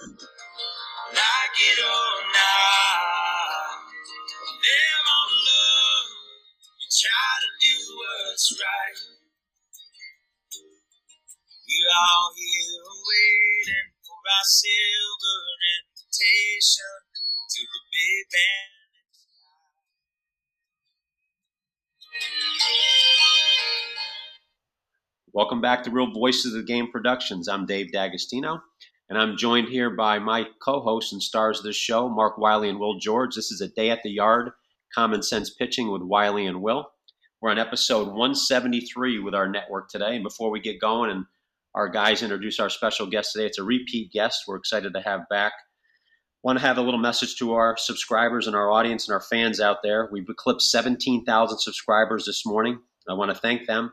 It them on love. You try to do what's right. We're all here waiting for our silver invitation to the big band. Welcome back to Real Voices of the Game Productions. I'm Dave D'Agostino, and I'm joined here by my co-hosts and stars of this show, Mark Wiley and Will George. This is a day at the yard, common sense pitching with Wiley and Will. We're on episode 173 with our network today. And before we get going and our guys introduce our special guest today, it's a repeat guest we're excited to have back. Want to have a little message to our subscribers and our audience and our fans out there. We've eclipsed 17,000 subscribers this morning. I want to thank them.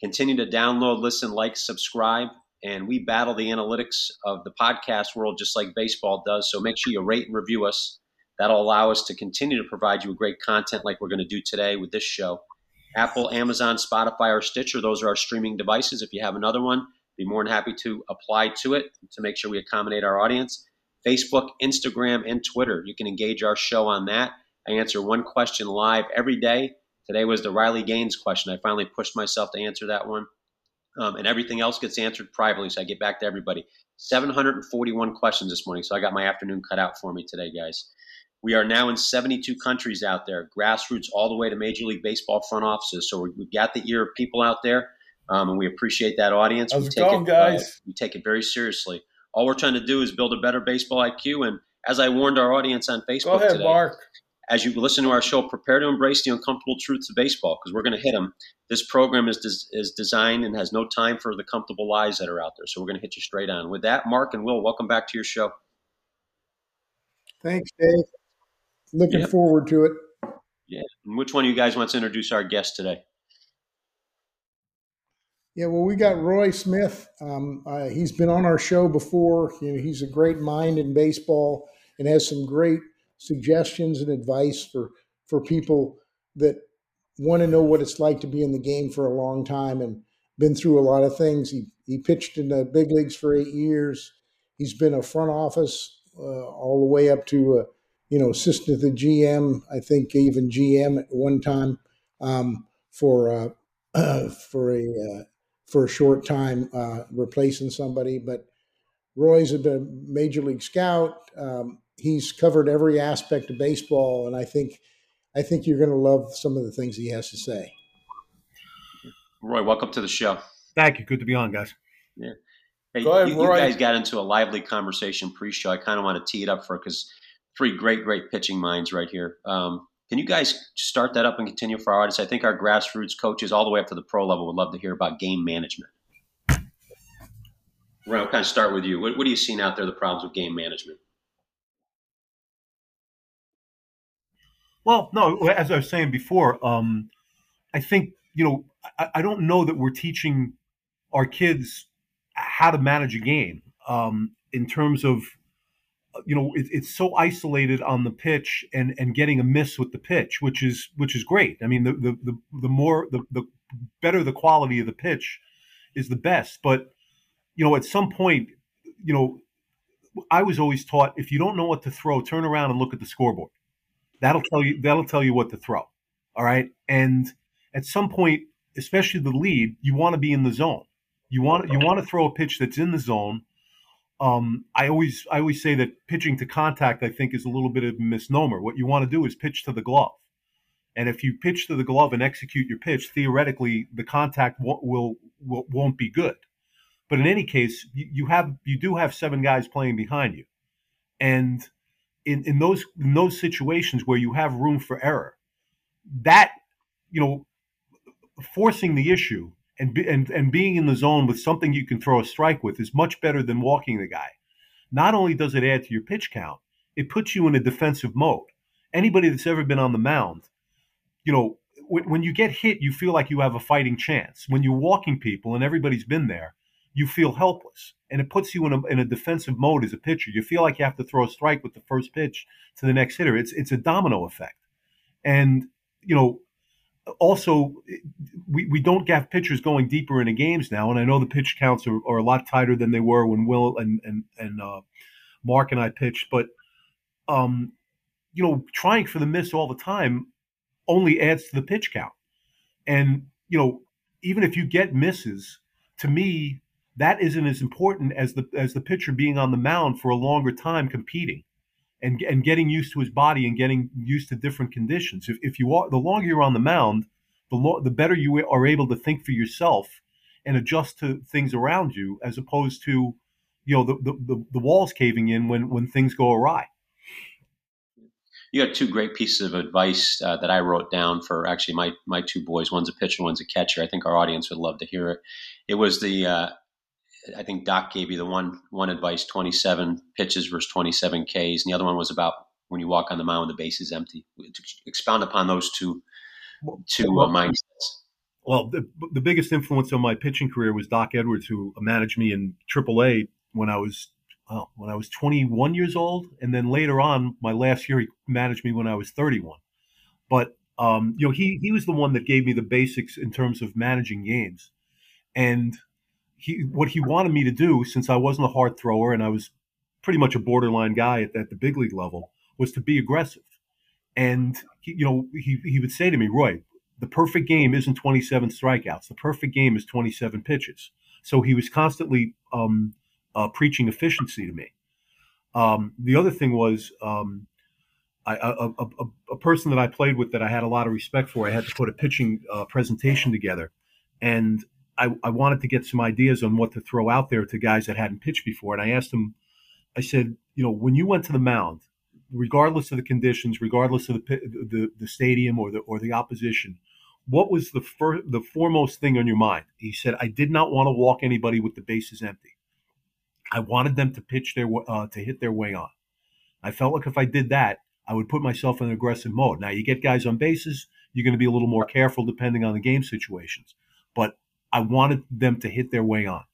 Continue to download, listen, like, subscribe, and we battle the analytics of the podcast world just like baseball does. So make sure you rate and review us. That'll allow us to continue to provide you with great content like we're going to do today with this show. Apple, Amazon, Spotify, or Stitcher, those are our streaming devices. If you have another one, be more than happy to apply to it to make sure we accommodate our audience. Facebook, Instagram, and Twitter. You can engage our show on that. I answer one question live every day. Today was the Riley Gaines question. I finally pushed myself to answer that one. Um, and everything else gets answered privately, so I get back to everybody. 741 questions this morning, so I got my afternoon cut out for me today, guys. We are now in 72 countries out there, grassroots all the way to Major League Baseball front offices. So we've got the ear of people out there, um, and we appreciate that audience. How's we it take going, it, uh, we take it very seriously. All we're trying to do is build a better baseball IQ. And as I warned our audience on Facebook Go ahead, today, Mark. As you listen to our show, prepare to embrace the uncomfortable truths of baseball because we're going to hit them. This program is des- is designed and has no time for the comfortable lies that are out there. So we're going to hit you straight on. With that, Mark and Will, welcome back to your show. Thanks, Dave. Looking Yep. forward to it. Yeah. And which one of you guys wants to introduce our guest today? Yeah, well, we got Roy Smith. Um, uh, he's been on our show before. You know, he's a great mind in baseball and has some great suggestions and advice for for people that want to know what it's like to be in the game for a long time and been through a lot of things. He he pitched in the big leagues for eight years. He's been a front office uh, all the way up to a you know assistant to the GM. I think even GM at one time um, for uh, uh, for a uh, for a short time uh, replacing somebody. But Roy's a major league scout. Um, he's covered every aspect of baseball, and I think I think you're going to love some of the things he has to say. Roy, welcome to the show. Thank you. Good to be on, guys. Hey, Go ahead, you, you Roy. guys got into a lively conversation pre-show. I kind of want to tee it up for because three great, great pitching minds right here. Um, can you guys start that up and continue for our audience? I think our grassroots coaches, all the way up to the pro level, would love to hear about game management. Roy, I'll kind of start with you. What, what are you seeing out there? The problems with game management? Well, no, as I was saying before, um, I think, you know, I, I don't know that we're teaching our kids how to manage a game um, in terms of, you know, it, it's so isolated on the pitch and, and getting a miss with the pitch, which is which is great. I mean, the the, the, the more the, the better the quality of the pitch is the best. But you know, at some point, you know, I was always taught if you don't know what to throw, turn around and look at the scoreboard. That'll tell you that'll tell you what to throw. All right. And at some point, especially the lead, you want to be in the zone. You want you want to throw a pitch that's in the zone. Um, I always I always say that pitching to contact I think is a little bit of a misnomer. What you want to do is pitch to the glove, and if you pitch to the glove and execute your pitch, theoretically the contact will, will, won't be good. But in any case, you, you have you do have seven guys playing behind you, and in, in those in those situations where you have room for error, that you know, forcing the issue and be, and and being in the zone with something you can throw a strike with is much better than walking the guy. Not only does it add to your pitch count, it puts you in a defensive mode. Anybody that's ever been on the mound, you know, when, when you get hit, you feel like you have a fighting chance. When you're walking people and everybody's been there, you feel helpless, and it puts you in a, in a defensive mode as a pitcher. You feel like you have to throw a strike with the first pitch to the next hitter. It's it's a domino effect, and you know, also we, we don't have pitchers going deeper into games now, and I know the pitch counts are, are a lot tighter than they were when Will and and and uh, Mark and I pitched, but um, you know, trying for the miss all the time only adds to the pitch count. And you know, even if you get misses, to me, that isn't as important as the as the pitcher being on the mound for a longer time competing and and getting used to his body and getting used to different conditions. If, if you are the longer you're on the mound, the lo- the better you are able to think for yourself and adjust to things around you, as opposed to you know the the, the, the walls caving in when when things go awry. You had two great pieces of advice uh, that I wrote down for actually my my two boys. One's a pitcher, one's a catcher. I think our audience would love to hear it. It was the uh, I think Doc gave you the one one advice: twenty seven pitches versus twenty seven Ks, and the other one was about when you walk on the mound, the base is empty. Expound upon those two two uh, mindsets. Well, the, the biggest influence on my pitching career was Doc Edwards, who managed me in AAA when I was well, when I was 21 years old, and then later on, my last year, he managed me when I was 31. But um, you know, he he was the one that gave me the basics in terms of managing games, and he what he wanted me to do, since I wasn't a hard thrower and I was pretty much a borderline guy at, at the big league level, was to be aggressive. And he, you know, he he would say to me, Roy, the perfect game isn't 27 strikeouts. The perfect game is 27 pitches. So he was constantly um, uh, preaching efficiency to me. Um, the other thing was um, I, a, a, a, person that I played with that I had a lot of respect for. I had to put a pitching uh, presentation together, and I, I, wanted to get some ideas on what to throw out there to guys that hadn't pitched before. And I asked him, I said, you know, when you went to the mound, regardless of the conditions, regardless of the the, the stadium or the or the opposition, what was the first, the foremost thing on your mind? He said, I did not want to walk anybody with the bases empty. I wanted them to pitch their uh, to hit their way on. I felt like if I did that, I would put myself in aggressive mode. Now you get guys on bases, you're going to be a little more careful depending on the game situations. But I wanted them to hit their way on.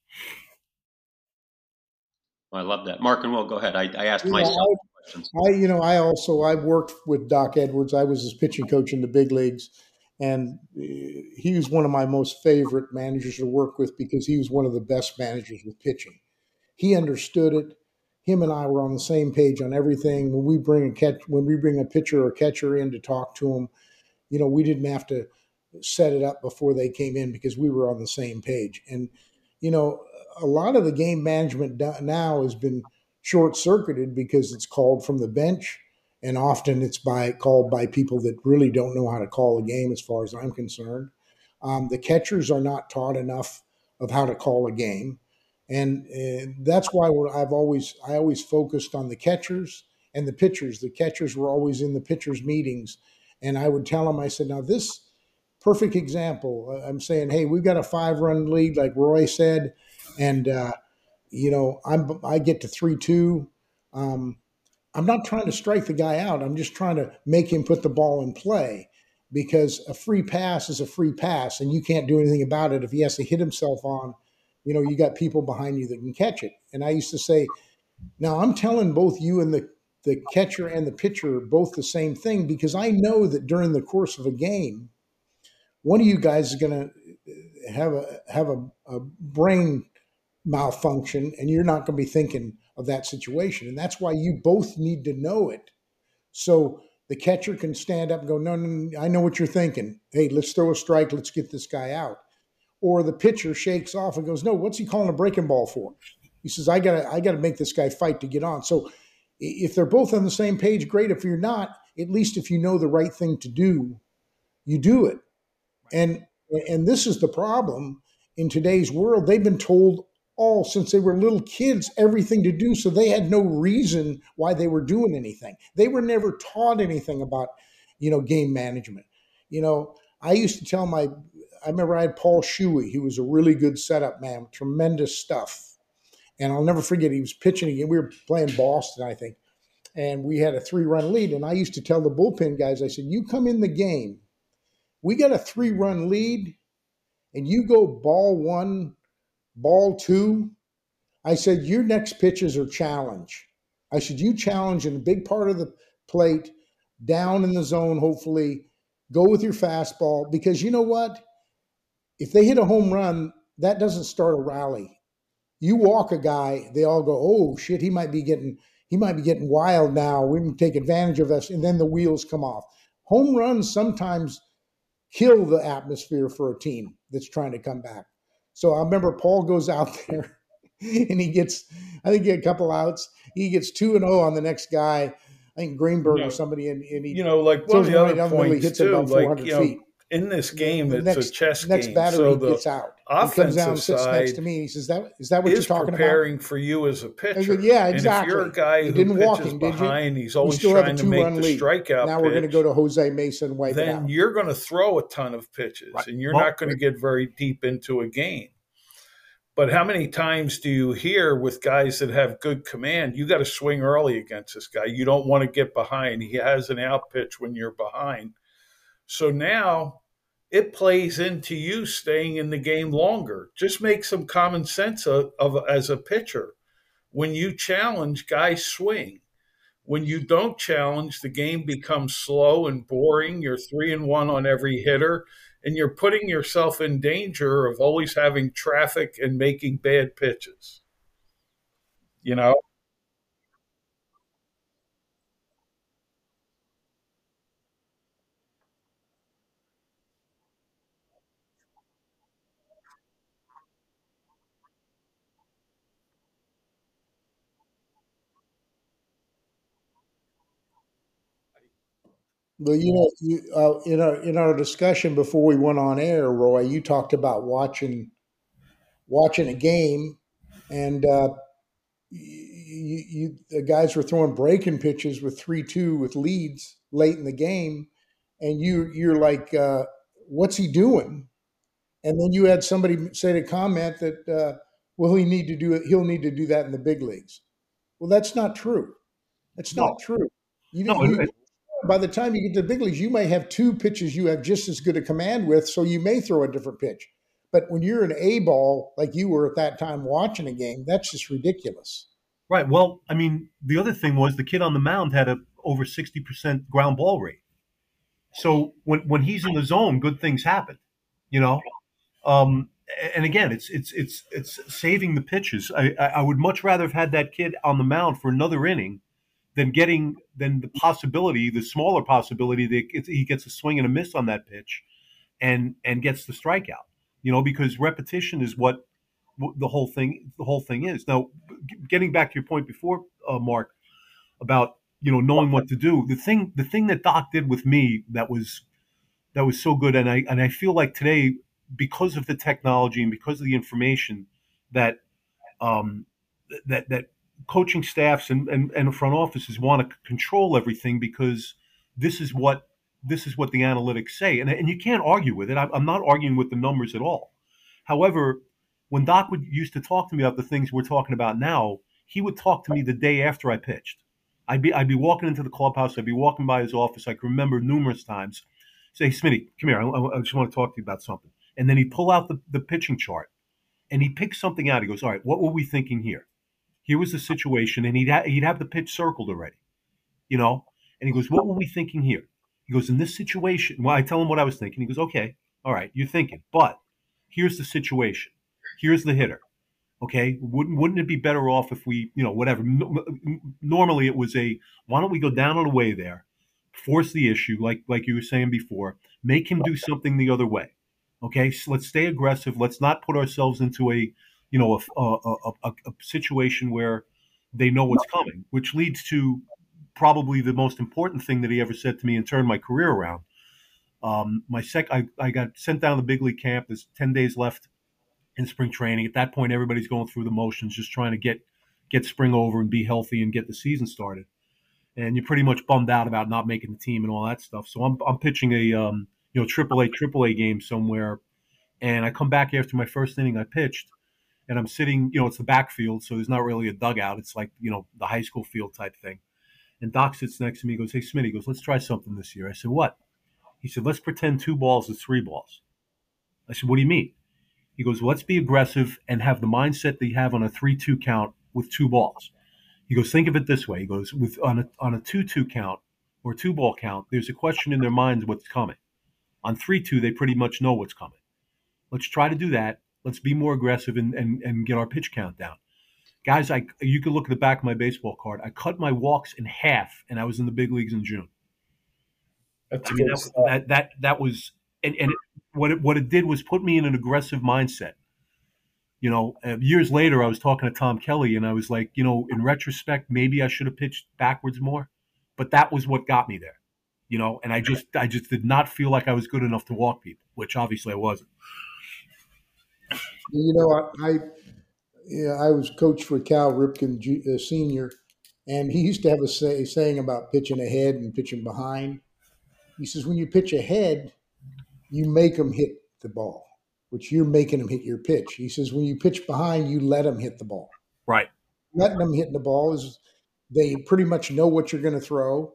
Well, I love that. Mark and Will, go ahead. I, I asked you myself know, I, questions. I, you know, I also I worked with Doc Edwards. I was his pitching coach in the big leagues, and uh, he was one of my most favorite managers to work with because he was one of the best managers with pitching. He understood it. Him and I were on the same page on everything. When we bring a catch, when we bring a pitcher or catcher in to talk to him, you know, we didn't have to set it up before they came in because we were on the same page. And you know, a lot of the game management now has been short circuited because it's called from the bench, and often it's by called by people that really don't know how to call a game. As far as I'm concerned, um, the catchers are not taught enough of how to call a game and, that's why I've always I always focused on the catchers and the pitchers. The catchers were always in the pitchers meetings, and I would tell them, I said, now this perfect example. I'm saying, hey, we've got a five run lead, like Roy said, and uh, you know I'm I get to three two. Um, I'm not trying to strike the guy out. I'm just trying to make him put the ball in play because a free pass is a free pass, and you can't do anything about it if he has to hit himself on you know, you got people behind you that can catch it. And I used to say, now I'm telling both you and the, the catcher and the pitcher both the same thing because I know that during the course of a game, one of you guys is going to have a have a, a brain malfunction, and you're not going to be thinking of that situation. And that's why you both need to know it. So the catcher can stand up and go, no, no, no, I know what you're thinking. Hey, let's throw a strike. Let's get this guy out or the pitcher shakes off and goes, "No, what's he calling a breaking ball for?" He says, "I got to I got to make this guy fight to get on." So if they're both on the same page, great. If you're not, at least if you know the right thing to do, you do it. And and this is the problem in today's world. They've been told all since they were little kids everything to do, so they had no reason why they were doing anything. They were never taught anything about, you know, game management. You know, I used to tell my I remember I had Paul Shuey. He was a really good setup man, tremendous stuff. And I'll never forget, he was pitching again. We were playing Boston, I think. And we had a three run lead. And I used to tell the bullpen guys, I said, You come in the game, we got a three run lead, and you go ball one, ball two. I said, Your next pitches are challenge. I said, You challenge in a big part of the plate, down in the zone, hopefully. Go with your fastball because you know what? if they hit a home run, that doesn't start a rally. You walk a guy, they all go, "Oh shit, he might be getting he might be getting wild now. We can take advantage of this," and then the wheels come off. Home runs sometimes kill the atmosphere for a team that's trying to come back. So I remember Paul goes out there and he gets, I think, he had a couple outs. He gets two and zero on the next guy. I think Greenberg know, or somebody, and, and he You know, like one of the other down the. He points hits it too, about like 400 you know, feet. In this game, The it's next, a chess next game. batter so the gets out. He comes down, and offensive sits next side to me. He says, "That is that what you're talking about?" preparing for you as a pitcher. said, "Yeah, exactly. And if you're a guy who didn't walk pitches him, behind, he's always still trying to make the lead. strikeout. Now we're going to go to Jose Mason. wipe Then you're going to throw a ton of pitches, Right. and you're Well- not going to get very deep into a game. But how many times do you hear with guys that have good command, you got to swing early against this guy. You don't want to get behind. He has an out pitch when you're behind. So now it plays into you staying in the game longer. Just make some common sense of, of as a pitcher. When you challenge, guys swing. When you don't challenge, the game becomes slow and boring. You're three and one on every hitter, and you're putting yourself in danger of always having traffic and making bad pitches. You know? Well, you know, you uh, in our in our discussion before we went on air, Roy, you talked about watching watching a game, and uh, you, you the guys were throwing breaking pitches with three two with leads late in the game, and you you're like, uh, what's he doing? And then you had somebody say a comment that, uh, well, he need to do it. He'll need to do that in the big leagues. Well, that's not true. That's No. not true. You, No, it- by the time you get to the big leagues, you may have two pitches you have just as good a command with, so you may throw a different pitch. But when you're an A ball like you were at that time watching a game, that's just ridiculous. Right. Well, I mean, the other thing was the kid on the mound had a over sixty percent ground ball rate. So when when he's in the zone, good things happen. You know. Um, and again, it's it's it's it's saving the pitches. I I would much rather have had that kid on the mound for another inning than getting than the possibility, the smaller possibility that he gets a swing and a miss on that pitch, and and gets the strikeout. You know, because repetition is what the whole thing the whole thing is. Now, getting back to your point before, uh, Mark, about you know knowing what to do. The thing the thing that Doc did with me that was that was so good, and I and I feel like today because of the technology and because of the information that um, that that coaching staffs and, and, and front offices want to control everything because this is what this is what the analytics say, and and you can't argue with it. I'm, I'm not arguing with the numbers at all. However, when Doc would used to talk to me about the things we're talking about now, he would talk to me the day after I pitched. I'd be I'd be walking into the clubhouse. I'd be walking by his office. I can remember numerous times. Say, Smitty, come here. I, I- I just want to talk to you about something. And then he'd pull out the, the pitching chart, and he picks something out. He goes, "All right, what were we thinking here? Here was the situation, and he'd ha- he'd have the pitch circled already, you know. And he goes, "What were we thinking here?" He goes, "In this situation." Well, I tell him what I was thinking. He goes, "Okay, all right, you're thinking, but here's the situation. Here's the hitter. Okay, wouldn't wouldn't it be better off if we, you know, whatever? No- Normally, it was a why don't we go down and way there, force the issue, like like you were saying before, make him do something the other way. Okay, so let's stay aggressive. Let's not put ourselves into a, you know, a a, a, a, a situation where they know what's coming, which leads to probably the most important thing that he ever said to me and turned my career around. Um, my sec, I, I got sent down to the big league camp. There's ten days left in spring training. At that point, everybody's going through the motions, just trying to get get spring over and be healthy and get the season started. And you're pretty much bummed out about not making the team and all that stuff. So I'm I'm pitching a um, you know triple A triple A game somewhere, and I come back after my first inning I pitched, and I'm sitting you know it's the backfield, so there's not really a dugout. It's like you know the high school field type thing. And Doc sits next to me. He goes, "Hey Smitty," he goes, "Let's try something this year." I said, "What?" He said, "Let's pretend two balls is three balls." I said, "What do you mean?" He goes, well, let's be aggressive and have the mindset that you have on a three-two count with two balls. He goes, think of it this way. He goes, with on a on a two-two count or two ball count, there's a question in their minds what's coming. On three-two, they pretty much know what's coming. Let's try to do that. Let's be more aggressive and, and, and get our pitch count down. Guys, I you can look at the back of my baseball card. I cut my walks in half, and I was in the big leagues in June. That's I mean, that, that that that was and, and it, what it what it did was put me in an aggressive mindset. You know, uh, years later, I was talking to Tom Kelly, and I was like, you know, in retrospect, maybe I should have pitched backwards more, but that was what got me there. You know, and I just I just did not feel like I was good enough to walk people, which obviously I wasn't. You know, I, I, yeah, I was coach for Cal Ripken Ju- uh, Senior, and he used to have a say, saying about pitching ahead and pitching behind. He says, when you pitch ahead, you make them hit the ball, which you're making them hit your pitch. He says, when you pitch behind, you let them hit the ball. Right. Letting them hit the ball is they pretty much know what you're going to throw.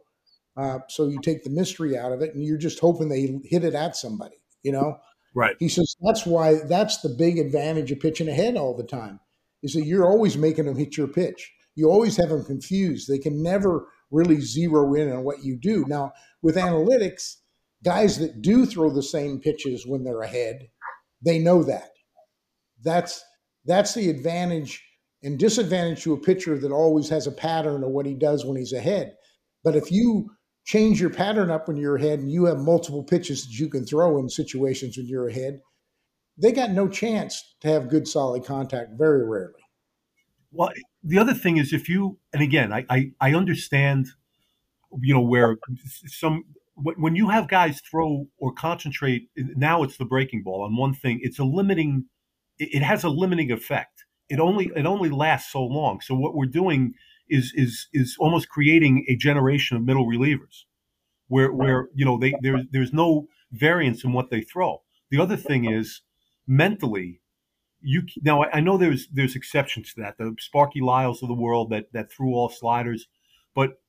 Uh, so you take the mystery out of it, and you're just hoping they hit it at somebody. You know. Right. He says that's why that's the big advantage of pitching ahead all the time is that you're always making them hit your pitch. You always have them confused. They can never really zero in on what you do. Now, with analytics, guys that do throw the same pitches when they're ahead, they know that. That's that's the advantage and disadvantage to a pitcher that always has a pattern of what he does when he's ahead. But if you change your pattern up when you're ahead and you have multiple pitches that you can throw in situations when you're ahead, they got no chance to have good solid contact very rarely. Well, the other thing is if you and again, I I, I understand, you know, where some when you have guys throw or concentrate. Now it's the breaking ball on one thing. It's a limiting. It has a limiting effect. It only it only lasts so long. So what we're doing is is is almost creating a generation of middle relievers, where where you know they there's there's no variance in what they throw. The other thing is mentally you now I know there's there's exceptions to that the Sparky Lyles of the world that that threw all sliders, but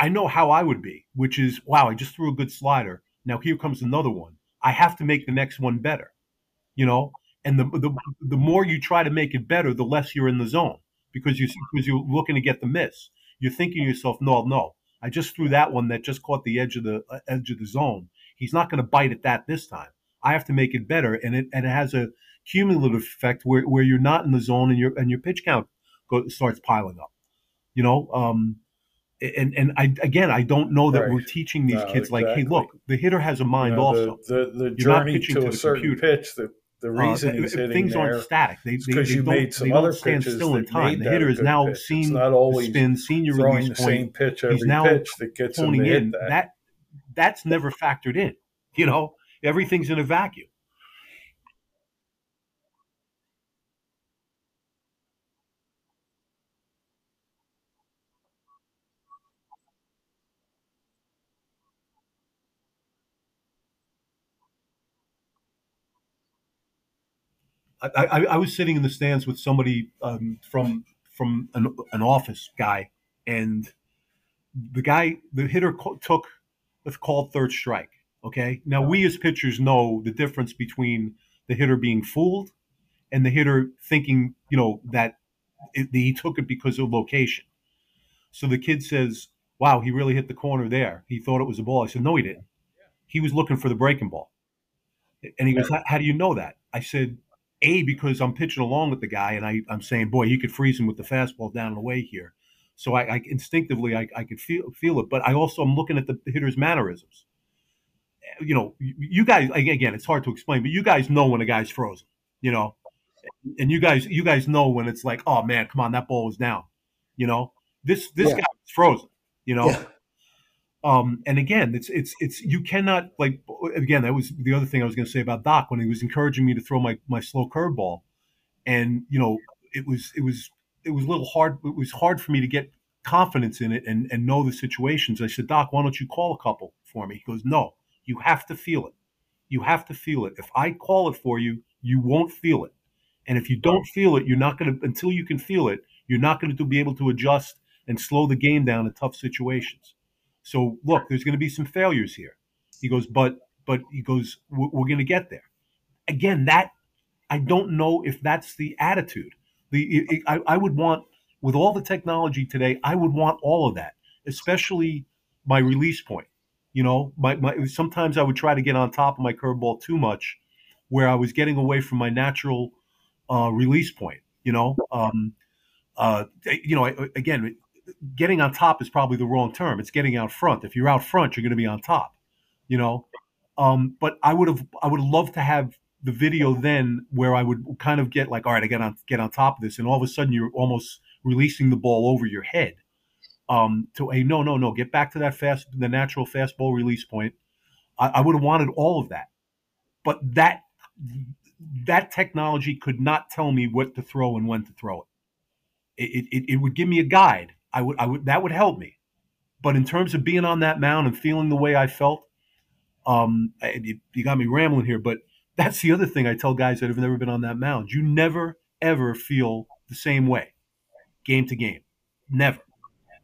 I know how I would be, which is wow I just threw a good slider. Now here comes another one. I have to make the next one better, you know. And the the the more you try to make it better, the less you're in the zone because you because you're looking to get the miss. You're thinking to yourself, no, no, I just threw that one that just caught the edge of the uh, edge of the zone. He's not going to bite at that this time. I have to make it better, and it and it has a cumulative effect where, where you're not in the zone and your and your pitch count go, starts piling up. You know, um, and and I again I don't know that Right. we're teaching these No, kids like, hey, look, the hitter has a You mind know, also. the, the, the You're not journey pitching to to a certain computer. pitch, the, the Uh, reason hitting things aren't static. They, they, because they you don't, made some don't other stand pitches still in time. The hitter has now pitch. It's seen not the always spin, senior throwing release the point. same pitch every He's now pitch that gets honing in. that. That that's never factored in. You know, everything's in a vacuum. I, I, I was sitting in the stands with somebody um, from from an, an office guy, and the guy, the hitter co- took what's called third strike. Okay, now we as pitchers know the difference between the hitter being fooled and the hitter thinking, you know, that it, he took it because of location. So the kid says, "Wow, he really hit the corner there. He thought it was a ball." I said, "No, he didn't. He was looking for the breaking ball." And he goes, "How- "How do you know that?" I said, "A, because I'm pitching along with the guy, and I, I'm saying, boy, he could freeze him with the fastball down and away here." So I, I instinctively I, I could feel feel it, but I also am looking at the hitter's mannerisms. Eh, you know, you, you guys again, it's hard to explain, but you guys know when a guy's frozen. You know, and you guys you guys know when it's like, oh man, come on, that ball was down. You know, this this Yeah. guy was frozen. You know, Yeah. Um, and again, it's it's it's you cannot like again that was the other thing I was going to say about Doc when he was encouraging me to throw my my slow curveball, and you know it was it was it was a little hard. It was hard for me to get confidence in it and and know the situations. I said, Doc, why don't you call a couple for me? He goes, No, you have to feel it. You have to feel it. If I call it for you, you won't feel it. And if you don't feel it, you're not going to until you can feel it. You're not going to be able to adjust and slow the game down in tough situations. So look, there's going to be some failures here. He goes, but but he goes, we're, going to get there. Again, that I don't know if that's the attitude. The it, it- I, I would want with all the technology today, I would want all of that, especially my release point. You know, my, my sometimes I would try to get on top of my curveball too much, where I was getting away from my natural uh, release point. You know, um, uh, you know, again, getting on top is probably the wrong term. It's getting out front. If you're out front, you're going to be on top. You know, um, but I would have, I would love to have the video then where I would kind of get like, all right, I get on, get on top of this, and all of a sudden you're almost releasing the ball over your head. Um, to a no, no, no, get back to that fast, the natural fastball release point. I, I would have wanted all of that, but that that technology could not tell me what to throw and when to throw it. It, it, it would give me a guide. I would, I would, that would help me. But in terms of being on that mound and feeling the way I felt, um, it, you got me rambling here, but that's the other thing I tell guys that have never been on that mound. You never, ever feel the same way game to game. Never.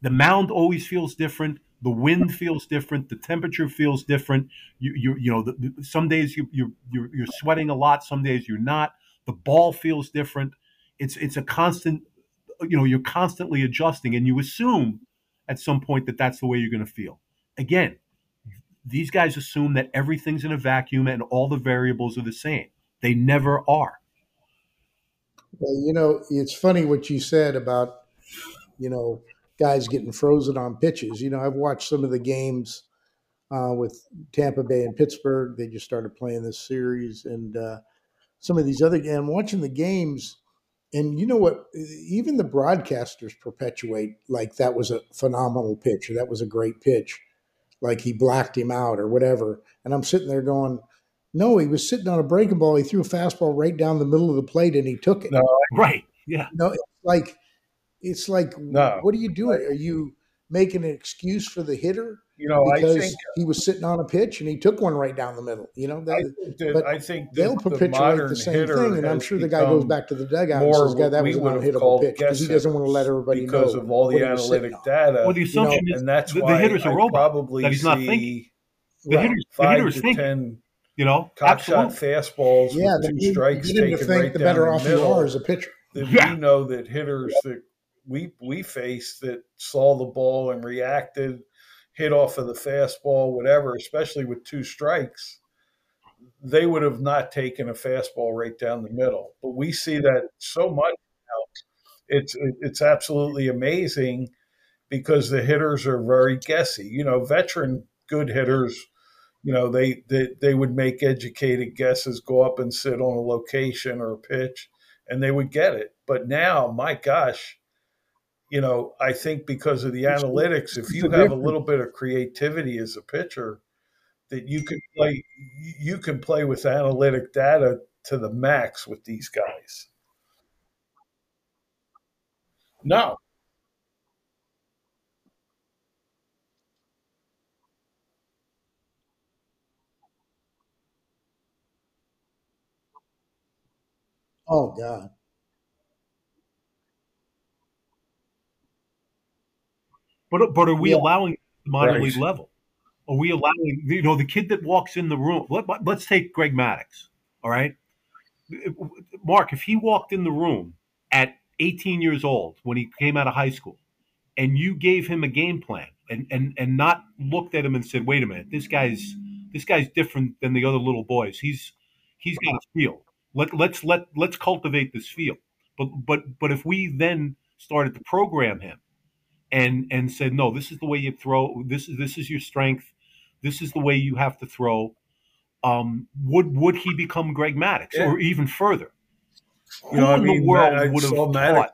The mound always feels different. The wind feels different. The temperature feels different. You, you, you know, the, the, some days you, you, you're, you're sweating a lot. Some days you're not. The ball feels different. It's, it's a constant, you know, you're constantly adjusting and you assume at some point that that's the way you're going to feel. Again, these guys assume that everything's in a vacuum and all the variables are the same. They never are. Well, you know, it's funny what you said about, you know, guys getting frozen on pitches. You know, I've watched some of the games uh, with Tampa Bay and Pittsburgh. They just started playing this series, and uh, some of these other. And watching the games, and you know what? Even the broadcasters perpetuate like that was a phenomenal pitch or that was a great pitch, like he blacked him out or whatever. And I'm sitting there going. No, he was sitting on a breaking ball. He threw a fastball right down the middle of the plate, and he took it. No, right? Yeah. No, it's like it's like, no, what are you doing? Are you making an excuse for the hitter? You know, because I think he was sitting on a pitch and he took one right down the middle. You know, that, I think, that, but I think they'll perpetuate the, the same thing, and I'm sure the guy goes back to the dugout and says, "God, that was an would have unhittable pitch," because he doesn't want to let everybody because know of all the what he was sitting analytic data. Well, the assumption is and that's the, why the hitter's a I robot. probably that he's not see thinking. The Right. hitters, the five hitters to think. ten You know, cock shot absolutely. fastballs Yeah, with two strikes you taken right the down better the off you middle. are as a pitcher. that Yeah. we know that hitters that we we faced that saw the ball and reacted, hit off of the fastball, whatever, especially with two strikes, they would have not taken a fastball right down the middle. But we see that so much now. It's it's absolutely amazing because the hitters are very guessy. You know, veteran good hitters, you know, they they, they would make educated guesses, go up and sit on a location or a pitch and they would get it. But now, my gosh, you know, I think because of the It's- analytics, if you the have a little bit of creativity as a pitcher, that you can play, you can play with analytic data to the max with these guys. No, Oh God, But but are we Yeah. allowing the minor Right. league level? Are we allowing you know the kid that walks in the room? Let, let's take Greg Maddux. All right, Mark. If he walked in the room at 18 years old when he came out of high school, and you gave him a game plan and and and not looked at him and said, "Wait a minute, this guy's this guy's different than the other little boys. He's he's got a feel. Let let's let let's cultivate this feel." But but but if we then started to program him and and said, no, this is the way you throw. This is this is your strength. This is the way you have to throw. Um, would would he become Greg Maddux Yeah. or even further? you know, Who I in mean, the world I would have Maddux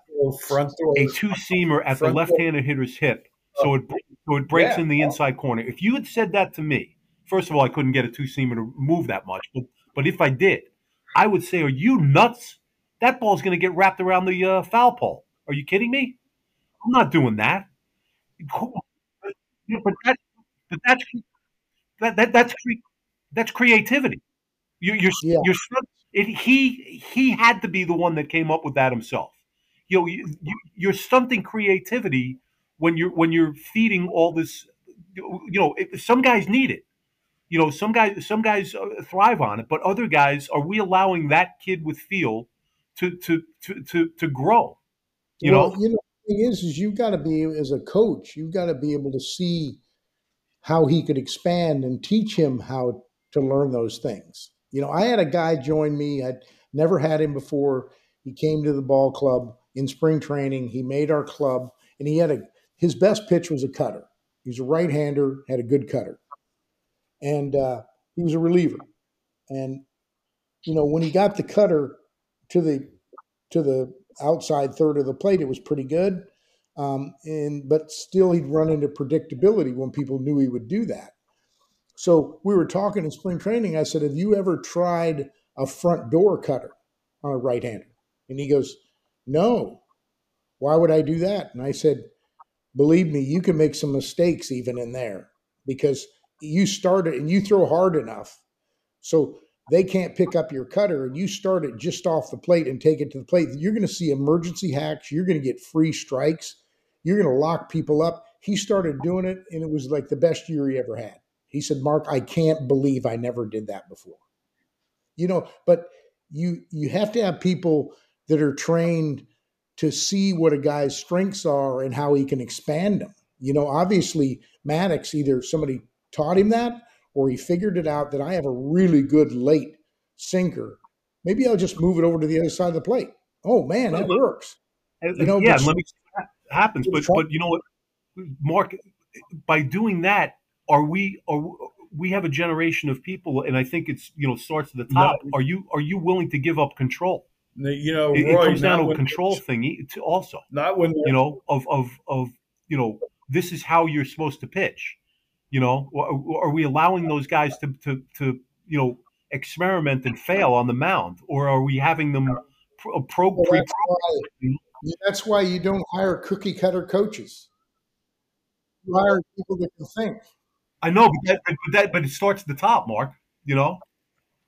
a two seamer at the left handed hitter's hip so it so it breaks Yeah. in the inside corner? If you had said that to me, first of all, I couldn't get a two seamer to move that much, but but if I did, I would say, "Are you nuts? That ball's going to get wrapped around the uh, foul pole. Are you kidding me? I'm not doing that." But that, but that's that, that that's cre- that's creativity. You, you're Yeah. you're it, he he had to be the one that came up with that himself. You know, you, you, you're stunting creativity when you're when you're feeding all this. You know, it, some guys need it. You know, some guys some guys uh, thrive on it, but other guys are we allowing that kid with feel to to to to, to grow? You well, know, you know, thing is, is you've got to be as a coach, you've got to be able to see how he could expand and teach him how to learn those things. You know, I had a guy join me. I'd never had him before. He came to the ball club in spring training. He made our club, and he had a his best pitch was a cutter. He was a right hander, had a good cutter, and uh, he was a reliever. And you know when he got the cutter to the to the outside third of the plate, it was pretty good. Um, and but still, he'd run into predictability when people knew he would do that. So we were talking in spring training. I said, "Have you ever tried a front door cutter on a right hander?" And he goes, "No. Why would I do that?" And I said, "Believe me, you can make some mistakes even in there because you start it and you throw hard enough, so they can't pick up your cutter, and you start it just off the plate and take it to the plate. You're going to see emergency hacks. You're going to get free strikes." You're going to lock people up. He started doing it, and it was like the best year he ever had. He said, Mark, I can't believe I never did that before. You know, but you you have to have people that are trained to see what a guy's strengths are and how he can expand them. You know, obviously Maddux either somebody taught him that or he figured it out that I have a really good late sinker. Maybe I'll just move it over to the other side of the plate. Oh man, that works. Uh, you know, yeah, let me happens. But but you know what, Mark, by doing that, are we are we have a generation of people, and I think it's you know starts at the top. No. Are you are you willing to give up control? You know, it, Roy, it comes down to a control thing also. Not when you know of of of you know this is how you're supposed to pitch. You know, are, are we allowing those guys to to to you know experiment and fail on the mound, or are we having them pro, pro well, pre? That's why you don't hire cookie cutter coaches. You hire people that can think. I know, but that, but, that, but it starts at the top, Mark. You know,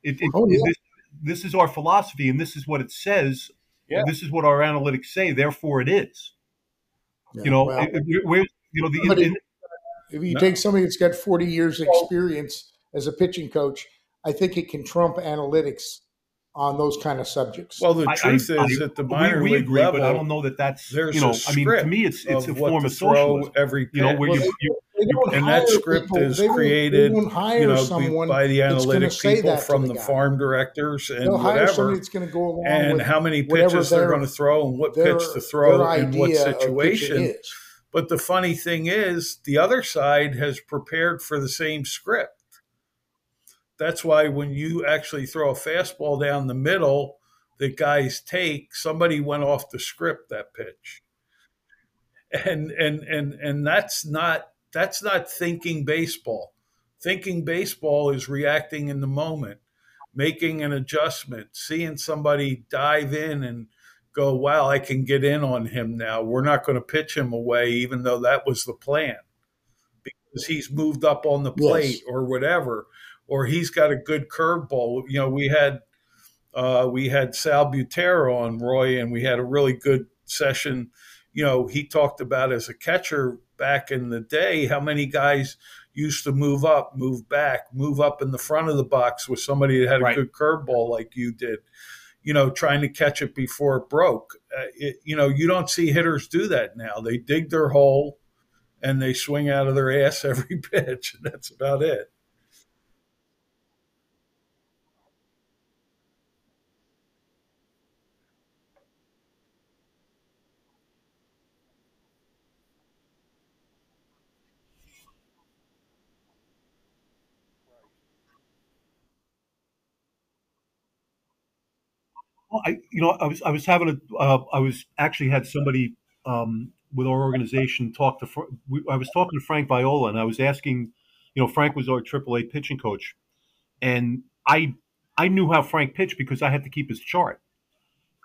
it, it, oh, yeah. this, this, is our philosophy, and this is what it says. Yeah. this is what our analytics say. Therefore, it is. Yeah, you know, well, it, where you know the. In, if you no. take somebody that's got forty years experience as a pitching coach, I think it can trump analytics on those kind of subjects. Well, the truth I, is I, at the minor we, we agree, level, but I don't know that that's there's you know. I mean, to me, it's it's a form of socialism. Every you know where well, you, you and that script people, is created, you know, by the analytic people from the, the farm directors and They'll whatever. That's going to go along and how many pitches they're going to throw and what their, pitch to throw in what situation. But the funny thing is, the other side has prepared for the same script. That's why when you actually throw a fastball down the middle that guys take, somebody went off the script that pitch. And and and and that's not that's not thinking baseball. Thinking baseball is reacting in the moment, making an adjustment, seeing somebody dive in and go, wow, I can get in on him now. We're not going to pitch him away, even though that was the plan because he's moved up on the plate yes. or whatever or he's got a good curveball. You know, we had uh, we had Sal Butera on Roy, and we had a really good session. You know, he talked about as a catcher back in the day how many guys used to move up, move back, move up in the front of the box with somebody that had right. a good curveball like you did. You know, trying to catch it before it broke. Uh, it, you know, you don't see hitters do that now. They dig their hole and they swing out of their ass every pitch. That's about it. I, you know, I was I was having a uh, I was actually had somebody um, with our organization talk to. I was talking to Frank Viola, and I was asking, you know, Frank was our AAA pitching coach, and I I knew how Frank pitched because I had to keep his chart,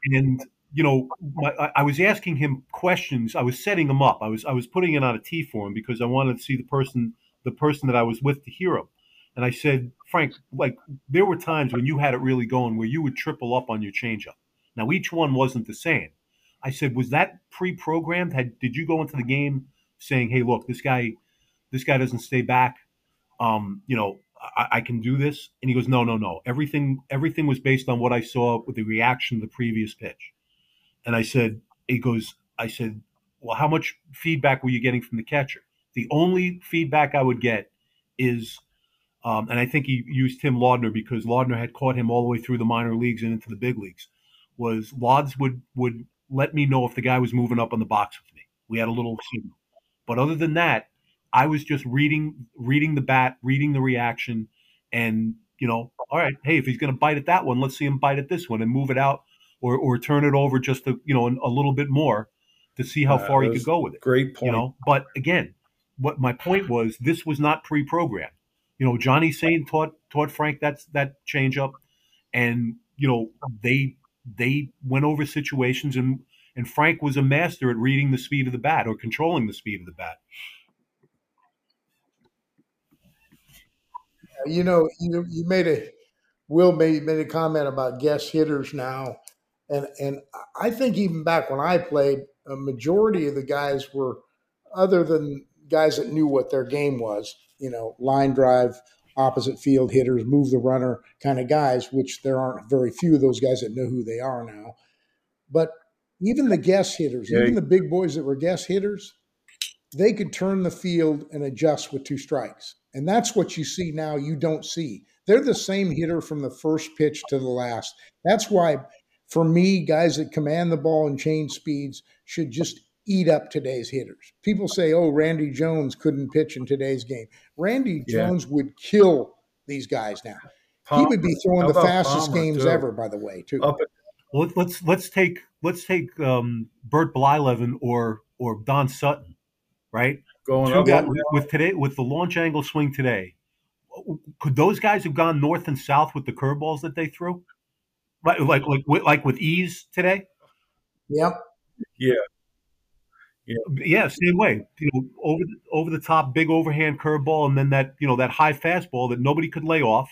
and you know, my, I was asking him questions. I was setting him up. I was I was putting it on a tee for him because I wanted to see the person the person that I was with to hear him. And I said, Frank, like there were times when you had it really going where you would triple up on your changeup. Now each one wasn't the same. I said, was that pre-programmed? Had did you go into the game saying, "Hey, look, this guy, this guy doesn't stay back. Um, you know, I, I can do this." And he goes, "No, no, no. Everything, everything was based on what I saw with the reaction of the previous pitch." And I said, "He goes, I said, well, how much feedback were you getting from the catcher? The only feedback I would get is." Um, and I think he used Tim Laudner because Laudner had caught him all the way through the minor leagues and into the big leagues was Lods would would let me know if the guy was moving up on the box with me. We had a little signal. But other than that, I was just reading reading the bat, reading the reaction, and you know, all right, hey, if he's going to bite at that one, let's see him bite at this one and move it out or or turn it over just to, you know a little bit more to see how Uh, far he could go with it. Great point. You know, but again, what my point was, this was not pre-programmed. You know, Johnny Sain taught taught Frank that's that change up, and you know they they went over situations and and Frank was a master at reading the speed of the bat or controlling the speed of the bat. You know, you you made a Will made made a comment about guest hitters now, and and I think even back when I played, a majority of the guys were other than guys that knew what their game was. You know, line drive, opposite field hitters, move the runner kind of guys. Which there aren't very few of those guys that know who they are now. But even the guest hitters, Yeah. even the big boys that were guest hitters, they could turn the field and adjust with two strikes. And that's what you see now, you don't see. They're the same hitter from the first pitch to the last. That's why, for me, guys that command the ball and change speeds should just eat up today's hitters. People say, oh, Randy Jones couldn't pitch in today's game. Randy Yeah. Jones would kill these guys now. He would be throwing the fastest Palmer, games too? ever, by the way, too. up let- let's let's take let's take um, Bert Blyleven or or Don Sutton, right? going Two up. guys, with today with the launch angle swing today. Could those guys have gone north and south with the curveballs that they threw, like like like with, like with ease today? Yep. Yeah, same way. You know, over the, over the top, big overhand curveball, and then that you know that high fastball that nobody could lay off.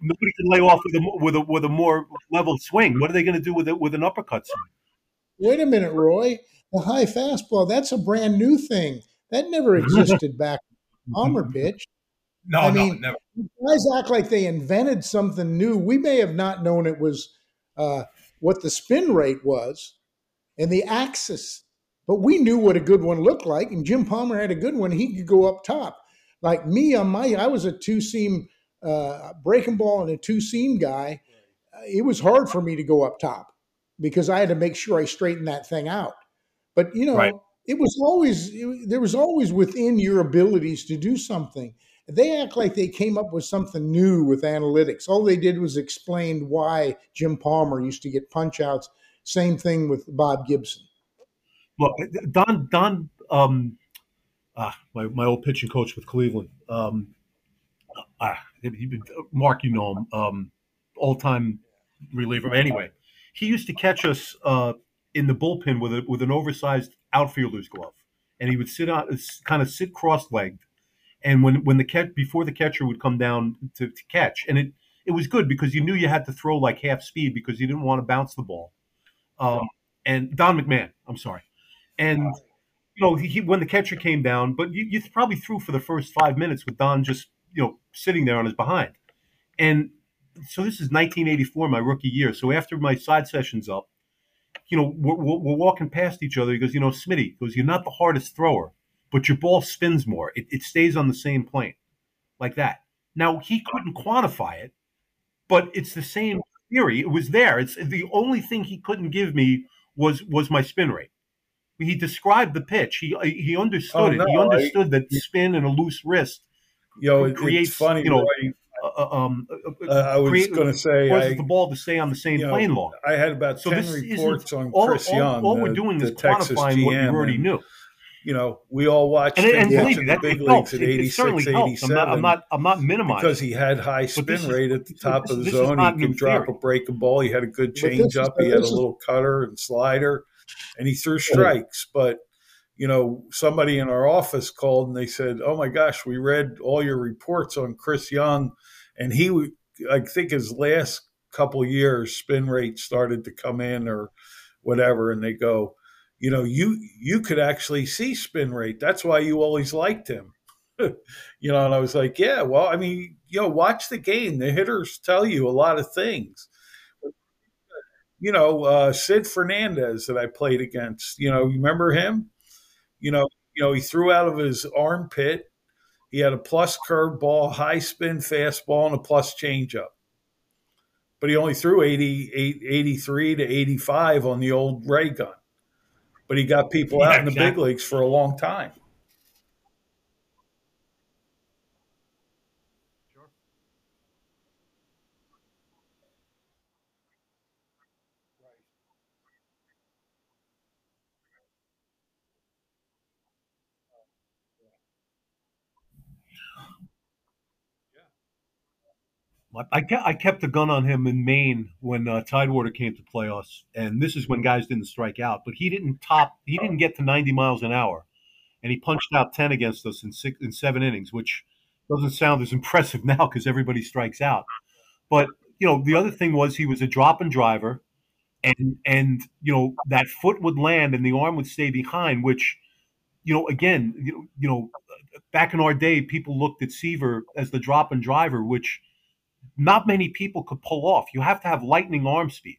Nobody could lay off with a with a with a more level swing. What are they going to do with it with an uppercut swing? Wait a minute, Roy. The high fastball, that's a brand new thing. That never existed back Palmer pitched. No, I no, mean- never. Guys act like they invented something new. We may have not known it was uh, what the spin rate was and the axis, but we knew what a good one looked like. And Jim Palmer had a good one. He could go up top. Like me on my, I was a two seam uh, breaking ball and a two seam guy. It was hard for me to go up top because I had to make sure I straightened that thing out. But you know, Right. it was always it, there was always within your abilities to do something. They act like they came up with something new with analytics. All they did was explain why Jim Palmer used to get punch outs. Same thing with Bob Gibson. Look, Don Don, um, ah, my my old pitching coach with Cleveland. Um, ah, Mark, you know him, um, all time reliever. Anyway, he used to catch us uh, in the bullpen with a with an oversized outfielder's glove, and he would sit out, kind of sit cross legged, and when when the catch before the catcher would come down to, to catch, and it it was good because you knew you had to throw like half speed because you didn't want to bounce the ball. Um, and Don McMahon, I'm sorry, and you know he, he- when the catcher came down, but you, you probably threw for the first five minutes with Don just you know sitting there on his behind, and so this is 1984, my rookie year. So after my side session's up, you know we're, we're, walking past each other. He goes, you know, Smitty he goes, you're not the hardest thrower, but your ball spins more. It, it stays on the same plane, like that. Now he couldn't quantify it, but it's the same theory. It was there. It's the only thing he couldn't give me was was my spin rate. He described the pitch. He he understood Oh, it. no, he I- understood that spin and a loose wrist You know, it, creates, it's funny. you know, Roy. uh, uh, um, uh, Uh, I was going to say, causes I, the ball to stay on the same you know, plane long. I had about So 10 this isn't- reports on All, Chris all- Young. all the, we're doing is the Texas quantifying what you already and, knew. You know, we all watched And, him and believe in the that big it leagues helps. at It, it 86, certainly helps. 87 I'm not, I'm not, I'm not minimizing. because he had high spin is- rate at the top this- of the zone. He new could drop theory. a breaking ball. He had a good But this change up. He had a little cutter and slider, and he threw strikes. But you know, somebody in our office called and they said, "Oh my gosh, we read all your reports on Chris Young, and he, I think his last couple years spin rate started to come in or whatever." And they go, "You know, you you could actually see spin rate. That's why you always liked him." you know, and I was like, "Yeah, well, I mean, you know, watch the game. The hitters tell you a lot of things." You know, uh, Sid Fernandez that I played against. You know, you remember him? You know, you know, he threw out of his armpit. He had a plus curveball, high spin fastball, and a plus changeup. but he only threw 80, 83 to 85 on the old ray gun. But he got people Yeah, out in the big leagues for a long time. I kept, I kept a gun on him in Maine when uh, Tidewater came to playoffs, and this is when guys didn't strike out. But he didn't top, he didn't get to 90 miles an hour, and he punched out 10 against us in six in seven innings, which doesn't sound as impressive now because everybody strikes out. But you know, the other thing was he was a drop and driver, and and you know that foot would land and the arm would stay behind, which you know again, you know, you know, back in our day, people looked at Seaver as the drop and driver, which not many people could pull off. You have to have lightning arm speed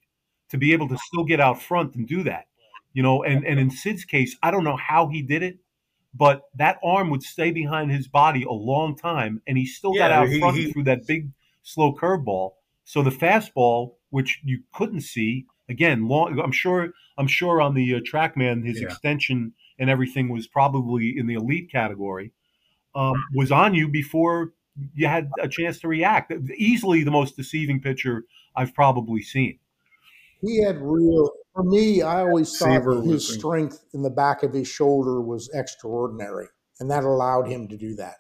to be able to still get out front and do that. You know, and, and in Sid's case, I don't know how he did it, but that arm would stay behind his body a long time, and he still got out he- front he- through that big slow curveball. So the fastball, which you couldn't see, again, long. I'm sure. I'm sure on the uh, TrackMan, his Yeah. extension and everything was probably in the elite category. Um, was on you before you had a chance to react. Easily the most deceiving pitcher I've probably seen. He had real. For me, I always thought Seaver his was- strength in the back of his shoulder was extraordinary, and that allowed him to do that.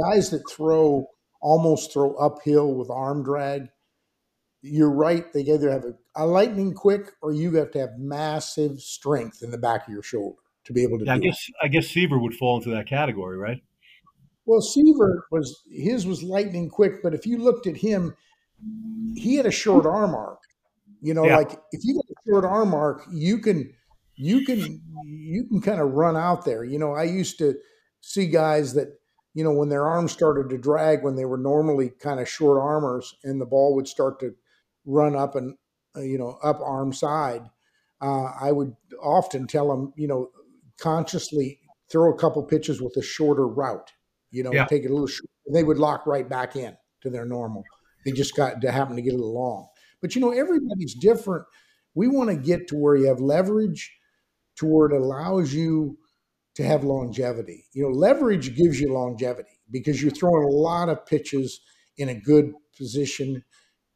Guys that throw almost throw uphill with arm drag, you're right. They either have a, a lightning quick, or you have to have massive strength in the back of your shoulder to be able to Yeah, I do it. guess I guess Seaver would fall into that category, right? Well, Seaver was his was lightning quick, but if you looked at him, he had a short arm arc. You know, Yeah. like if you got a short arm arc, you can you can you can kind of run out there. You know, I used to see guys that you know when their arms started to drag when they were normally kind of short armors, and the ball would start to run up and uh, you know up arm side. Uh, I would often tell them, you know, consciously throw a couple pitches with a shorter route you know, Yeah. take it a little short. They would lock right back in to their normal. They just got to happen to get it long. But you know, everybody's different. We want to get to where you have leverage, to where it allows you to have longevity. You know, leverage gives you longevity because you're throwing a lot of pitches in a good position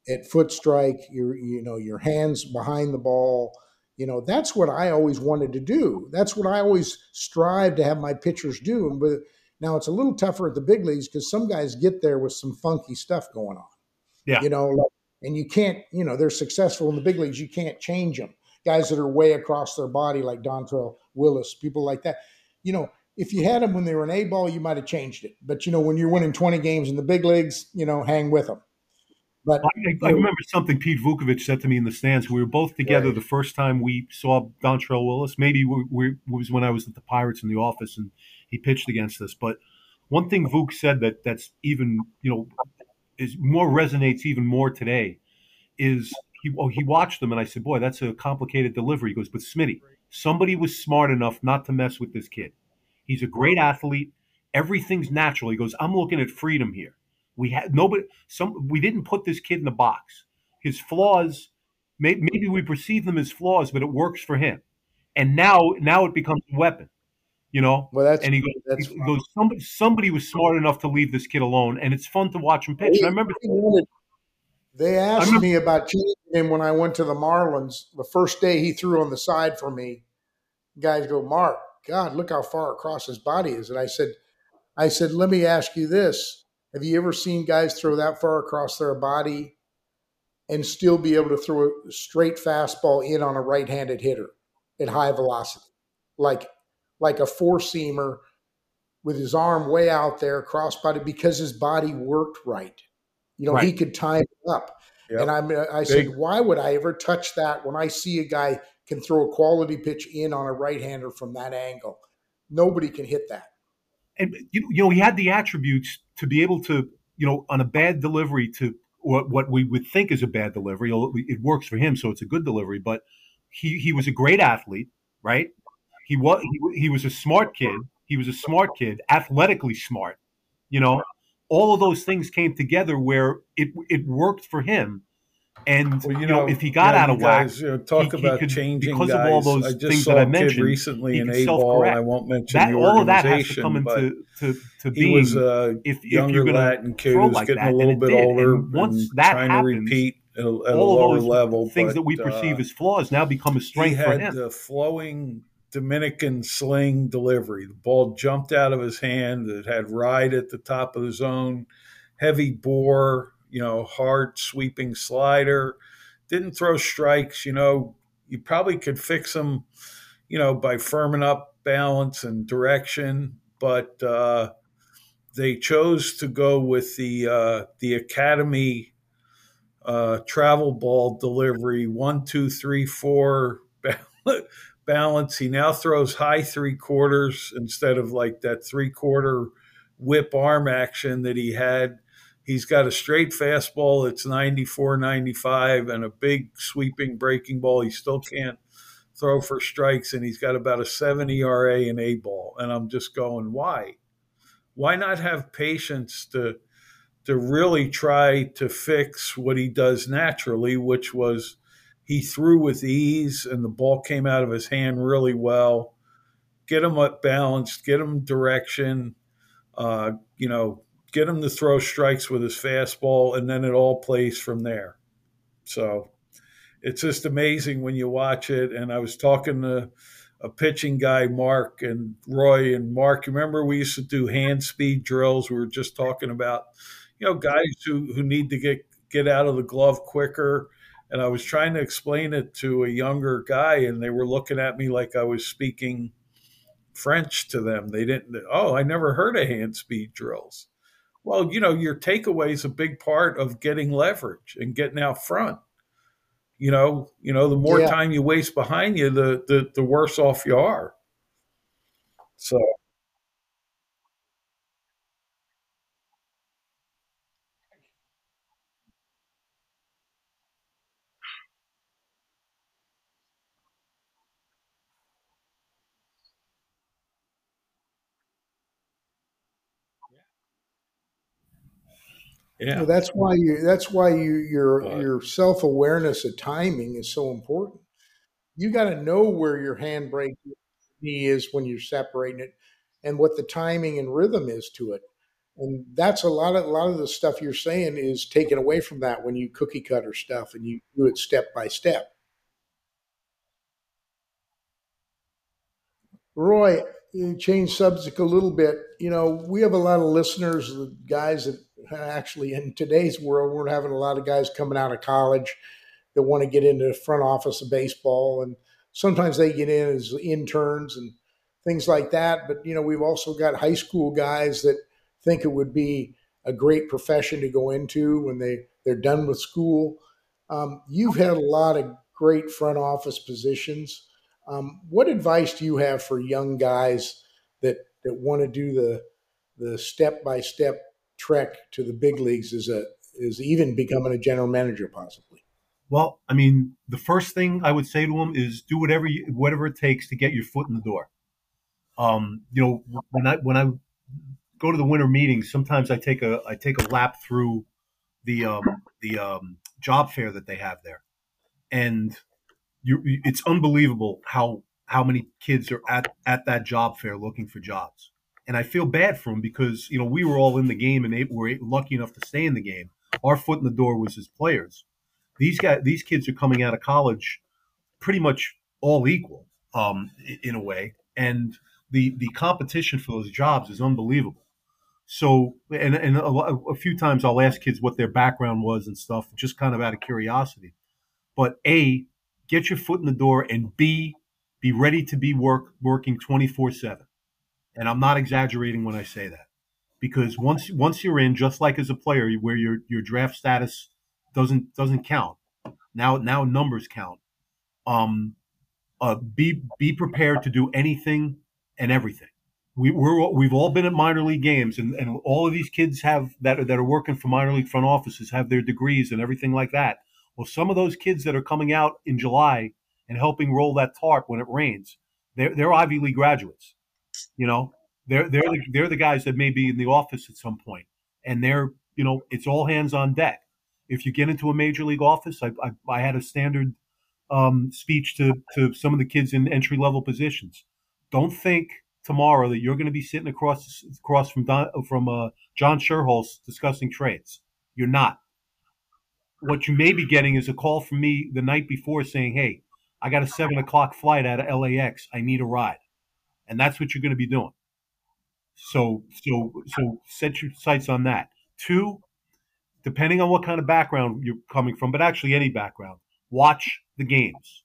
at foot strike. Your you know your hands behind the ball. You know that's what I always wanted to do. That's what I always strive to have my pitchers do. And with now it's a little tougher at the big leagues because some guys get there with some funky stuff going on. Yeah. You know, like, and you can't, you know, they're successful in the big leagues. You can't change them. Guys that are way across their body, like Dontrelle Willis, people like that. You know, if you had them when they were an A ball, you might have changed it. But, you know, when you're winning 20 games in the big leagues, you know, hang with them. But I, I remember something Pete Vuckovich said to me in the stands. We were both together Right. the first time we saw Dontrelle Willis. Maybe we, we, it was when I was at the Pirates in the office and he pitched against us. But one thing Vuk said that that's even you know is more resonates even more today is he oh, he watched them and I said, boy, that's a complicated delivery. He goes, but Smitty, somebody was smart enough not to mess with this kid. He's a great athlete. Everything's natural. He goes, I'm looking at freedom here. We had nobody. Some we didn't put this kid in the box. His flaws, may, maybe we perceive them as flaws, but it works for him. And now, now it becomes a weapon. You know. well, that's And he goes, that's he goes somebody, somebody was smart enough to leave this kid alone, and it's fun to watch him pitch. I remember, They wanted- They asked remember- me about changing him when I went to the Marlins. The first day he threw on the side for me, guys go, Mark, God, look how far across his body is. And I said, I said, let me ask you this: Have you ever seen guys throw that far across their body and still be able to throw a straight fastball in on a right-handed hitter at high velocity, like like a four-seamer with his arm way out there, cross body, because his body worked right. You know, he could time it up. Yep. And I'm, uh, I said, Big. why would I ever touch that when I see a guy can throw a quality pitch in on a right hander from that angle? Nobody can hit that. and you, you know, he had the attributes to be able to, you know, on a bad delivery to what what we would think is a bad delivery. It works for him, so it's a good delivery. But he he was a great athlete, right? He was he, he was a smart kid. He was a smart kid, athletically smart. You know, all of those things came together where it it worked for him. And Well, you, know, if he got out you of whack, you know, talk he- he about could- changing because guys. of all those I just things saw that I a mentioned, recently he in A ball. I won't mention that all of that has to come into to, to he was a if, if younger you're going to Latin kid who's like getting that, a little bit did. older And once and that trying happens, to repeat at a, at a all lower of those level. things but, that we uh, perceive as flaws now become a he strength for had him. the flowing Dominican sling delivery. The ball jumped out of his hand. It had ride at the top of the zone, heavy bore, you know, hard sweeping slider. Didn't throw strikes. You know, you probably could fix him, you know, by firming up balance and direction. But uh, they chose to go with the uh, the academy uh, travel ball delivery one, two, three, four balance. He now throws high three quarters instead of like that three quarter whip arm action that he had. He's got a straight fastball that's 94, 95 and a big sweeping breaking ball. He still can't throw for strikes, and he's got about a 7 ERA in A ball. And I'm just going, why? Why not have patience to to really try to fix what he does naturally, which was he threw with ease and the ball came out of his hand really well. Get him up balanced, get him direction, uh, you know, get him to throw strikes with his fastball, and then it all plays from there. So it's just amazing when you watch it. And I was talking to a pitching guy, Mark and Roy and Mark. You remember, we used to do hand speed drills. We were just talking about, you know, guys who, who need to get get out of the glove quicker. And I was trying to explain it to a younger guy, and they were looking at me like I was speaking French to them. They didn't. Oh, I never heard of hand speed drills. Well, you know, your takeaway is a big part of getting leverage and getting out front. You know, you know, the more Yeah. time you waste behind you, the, the the worse off you are. So yeah, Well, that's why you. That's why you your But- your self awareness of timing is so important. You got to know where your handbrake knee is when you're separating it, and what the timing and rhythm is to it. And that's a lot of a lot of the stuff you're saying is taken away from that when you cookie cutter stuff and you do it step by step. Roy, change subject a little bit. You know, we have a lot of listeners, the guys that actually in today's world, we're having a lot of guys coming out of college that want to get into the front office of baseball, and sometimes they get in as interns and things like that. But you know, we've also got high school guys that think it would be a great profession to go into when they they're done with school. Um, you've had a lot of great front office positions. Um, what advice do you have for young guys that that want to do the the step by step trek to the big leagues is a is even becoming a general manager possibly? Well, I mean, the first thing I would say to them is do whatever you, whatever it takes to get your foot in the door. Um, you know, when I when I go to the winter meetings, sometimes I take a I take a lap through the um, the um, job fair that they have there, and you, it's unbelievable how how many kids are at at that job fair looking for jobs. And I feel bad for him because you know we were all in the game and they were lucky enough to stay in the game. Our foot in the door was as players. These guys, these kids are coming out of college pretty much all equal um, in a way, and the the competition for those jobs is unbelievable. So, and and a, a few times I'll ask kids what their background was and stuff, just kind of out of curiosity. But a, get your foot in the door, and b, be ready to be work working twenty four seven. And I'm not exaggerating when I say that, because once once you're in, just like as a player, where your your draft status doesn't doesn't count. Now now numbers count. Um, uh, be be prepared to do anything and everything. We, we're we've all been at minor league games, and, and all of these kids have that are, that are working for minor league front offices have their degrees and everything like that. Well, some of those kids that are coming out in July and helping roll that tarp when it rains, they're they're Ivy League graduates. You know, they're they're the, they're the guys that may be in the office at some point, and they're you know it's all hands on deck. if you get into a major league office, I, I, I had a standard um, speech to, to some of the kids in entry level positions. Don't think tomorrow that you're going to be sitting across across from Don, from uh, John Schuerholz discussing trades. You're not. What you may be getting is a call from me the night before saying, "Hey, I got a seven o'clock flight out of LAX. I need a ride," and that's what you're going to be doing. So, so, so set your sights on that. Two, depending on what kind of background you're coming from, but actually any background, watch the games.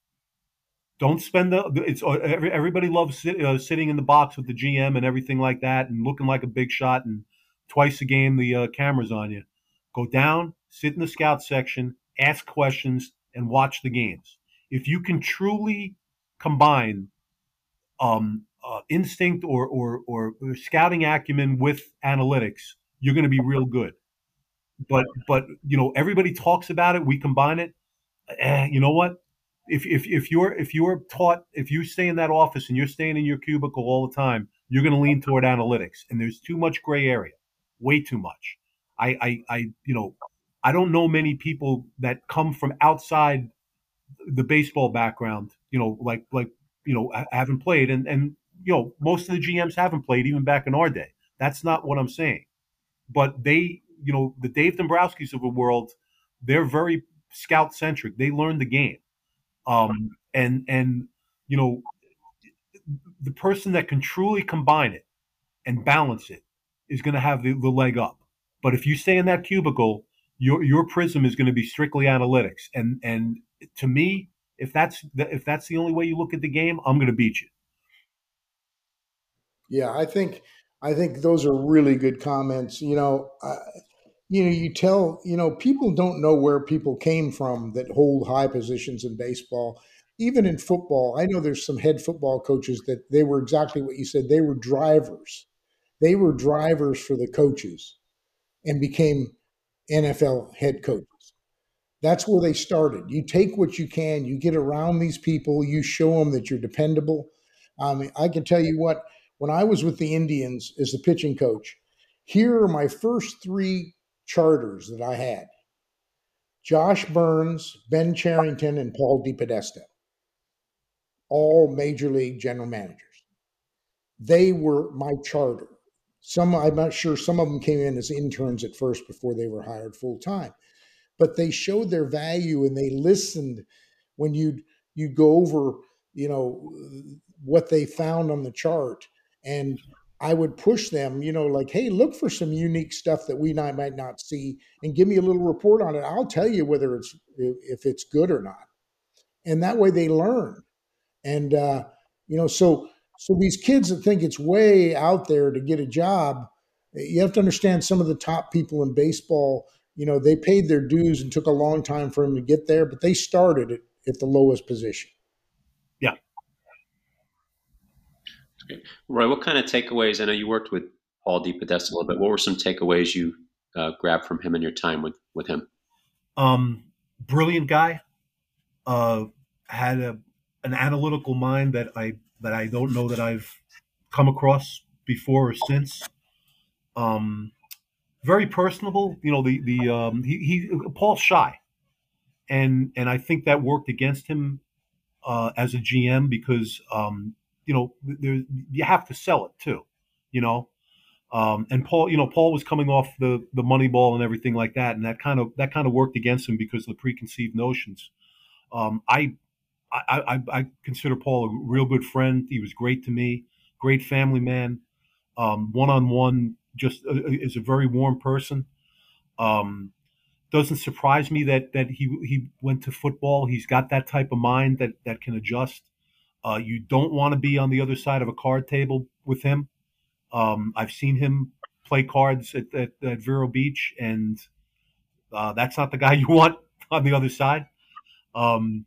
Don't spend the. It's uh, everybody loves sit, uh, sitting in the box with the GM and everything like that, and looking like a big shot. And twice a game, the uh, cameras on you. Go down, sit in the scout section, ask questions, and watch the games. If you can truly combine um, uh, instinct or, or or scouting acumen with analytics, you're going to be real good. But but you know everybody talks about it. We combine it. Eh, you know what? if, if, if you're if you're taught if you stay in that office and you're staying in your cubicle all the time, you're going to lean toward analytics, and there's too much gray area, way too much. I, I, I you know I don't know many people that come from outside the baseball background, you know, like like you know I haven't played, and and you know most of the GMs haven't played even back in our day. That's not what I'm saying, but they, you know, the Dave Dombrowski's of the world, they're very scout centric. They learn the game um, and and you know, the person that can truly combine it and balance it is going to have the, the leg up. But if you stay in that cubicle, your your prism is going to be strictly analytics. And and to me, if that's the, if that's the only way you look at the game, I'm going to beat you. Yeah, I think I think those are really good comments. You know, uh, you know, you tell, you know, people don't know where people came from that hold high positions in baseball. Even in football, I know there's some head football coaches that they were exactly what you said. They were drivers. They were drivers for the coaches and became NFL head coaches. That's where they started. You take what you can, you get around these people, you show them that you're dependable. I Um, I can tell you what, when I was with the Indians as the pitching coach, here are my first three charters that I had Josh Byrnes, Ben Cherington, and Paul DePodesta, all major league general managers. They were my charter. Some, I'm not sure, some of them came in as interns at first before they were hired full time, but they showed their value and they listened when you'd, you'd go over, you know, what they found on the chart and I would push them, you know, like, hey, look for some unique stuff that we not, might not see and give me a little report on it. I'll tell you whether it's if it's good or not. And that way they learn. And uh, you know, so so these kids that think it's way out there to get a job, you have to understand some of the top people in baseball, you know, they paid their dues and took a long time for them to get there, but they started at, at the lowest position. Roy, what kind of takeaways? I know you worked with Paul DePodesta a little bit. What were some takeaways you uh, grabbed from him in your time with with him? Um, brilliant guy. Uh, had a an analytical mind that I that I don't know that I've come across before or since. Um, very personable. You know, the the um, he, he Paul's shy, and and I think that worked against him uh, as a GM because um, you know, there you have to sell it too, you know. Um, and Paul, you know, Paul was coming off the the money ball and everything like that, and that kind of that kind of worked against him because of the preconceived notions. Um, I, I, I I consider Paul a real good friend. He was great to me, great family man. One on one, just uh, uh, is a very warm person. Um, doesn't surprise me that that he he went to football. He's got that type of mind that that can adjust. Uh, you don't want to be on the other side of a card table with him. Um, I've seen him play cards at, at, at Vero Beach, and uh, that's not the guy you want on the other side. Um,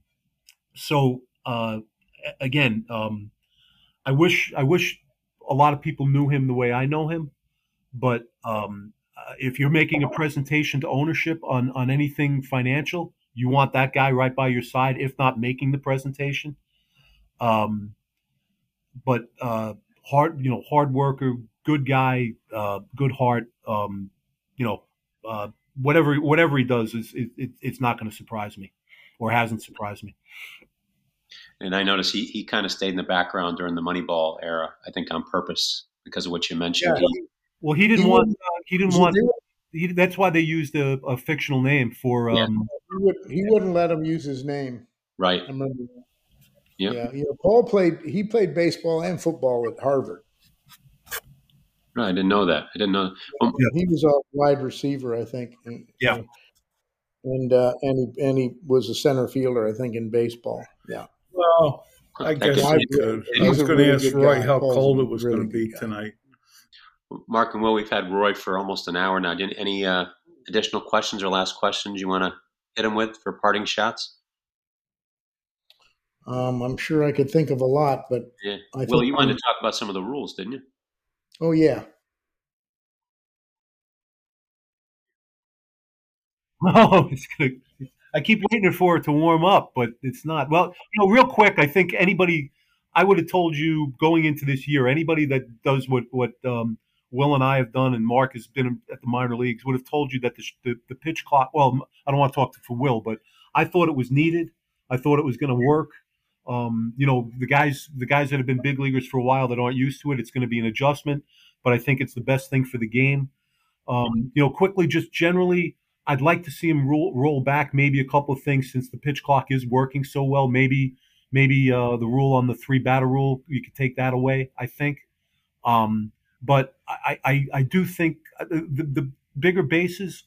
so uh, again, um, I wish I wish a lot of people knew him the way I know him, but um, uh, if you're making a presentation to ownership on on anything financial, you want that guy right by your side, if not making the presentation. Um, but uh, hard, you know, hard worker, good guy, uh, good heart. Um, you know, uh, whatever whatever he does is it, it, it's not going to surprise me, or hasn't surprised me. And I noticed he, he kind of stayed in the background during the Moneyball era. I think on purpose because of what you mentioned. Yeah. He, Well, he didn't He want uh, he didn't he want didn't- he, that's why they used a, a fictional name for Yeah. um, He, would, he wouldn't let him use his name. right. I remember. that. Yep. Yeah, you know, Paul played. He played baseball and football at Harvard. No, I didn't know that. I didn't know. Um, He was a wide receiver, I think. Yeah. And uh, and he and he was a center fielder, I think, in baseball. Yeah. Well, I guess gets- I- we could. I he's was going to really ask Roy guy. how Paul's cold it was really going to be guy. tonight. Mark and Will, we've had Roy for almost an hour now. Did any uh, additional questions or last questions you want to hit him with for parting shots? Um, I'm sure I could think of a lot, but Yeah. I Will, think you wanted I'm- to talk about some of the rules, didn't you? oh yeah, Oh, it's gonna. I keep waiting for it to warm up, but it's not. Well, you know, real quick, I think anybody, I would have told you going into this year, anybody that does what what um, Will and I have done, and Mark has been at the minor leagues, would have told you that the the, the pitch clock. Well, I don't want to talk for Will, but I thought it was needed. I thought it was going to work. Um, you know, the guys the guys that have been big leaguers for a while that aren't used to it, it's going to be an adjustment, but I think it's the best thing for the game. Um, you know, quickly, just generally, I'd like to see him roll, roll back maybe a couple of things since the pitch clock is working so well. Maybe maybe uh, the rule on the three batter rule you could take that away. I think, um, but I, I I do think uh, the, the bigger bases,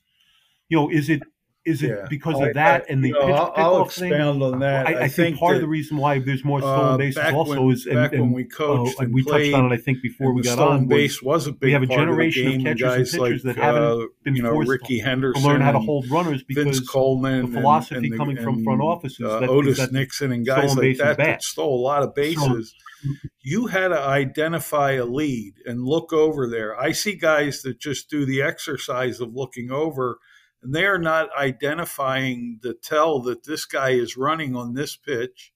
you know, is it is it Yeah. because I- of that I- and the you know, pitch I'll, I'll pickoff thing? on that. I, I, think, part of the reason why there's more stolen uh, bases back also when, is and, back when we uh, coached and and we played, touched on it I think before we got on was base was a big have a part generation of of the game. catchers and guys pitchers like, that haven't uh, been you know forced Rickey to Henderson, learn how to hold runners because Vince Coleman, the philosophy and the- coming from front offices uh, that- Otis that Nixon and guys stolen like that that stole a lot of bases. you had to identify a lead and look over there. I see guys that just do the exercise of looking over, and they are not identifying the tell that this guy is running on this pitch.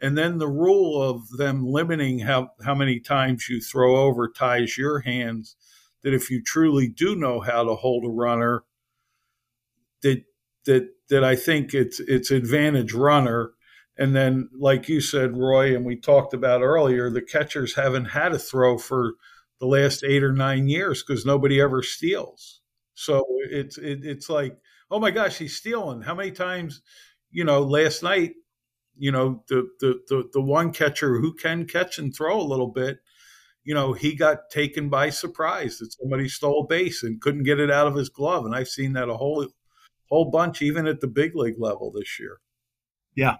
And then the rule of them limiting how, how many times you throw over ties your hands, that if you truly do know how to hold a runner, that that that I think it's it's advantage runner. And then, like you said, Roy, and we talked about earlier, the catchers haven't had a throw for the last eight or nine years because nobody ever steals. So it's it, it's like, oh my gosh, he's stealing. How many times, you know, last night, you know, the the the, the one catcher who can catch and throw a little bit, you know, he got taken by surprise that somebody stole base and couldn't get it out of his glove. And I've seen that a whole whole bunch, even at the big league level this year. Yeah.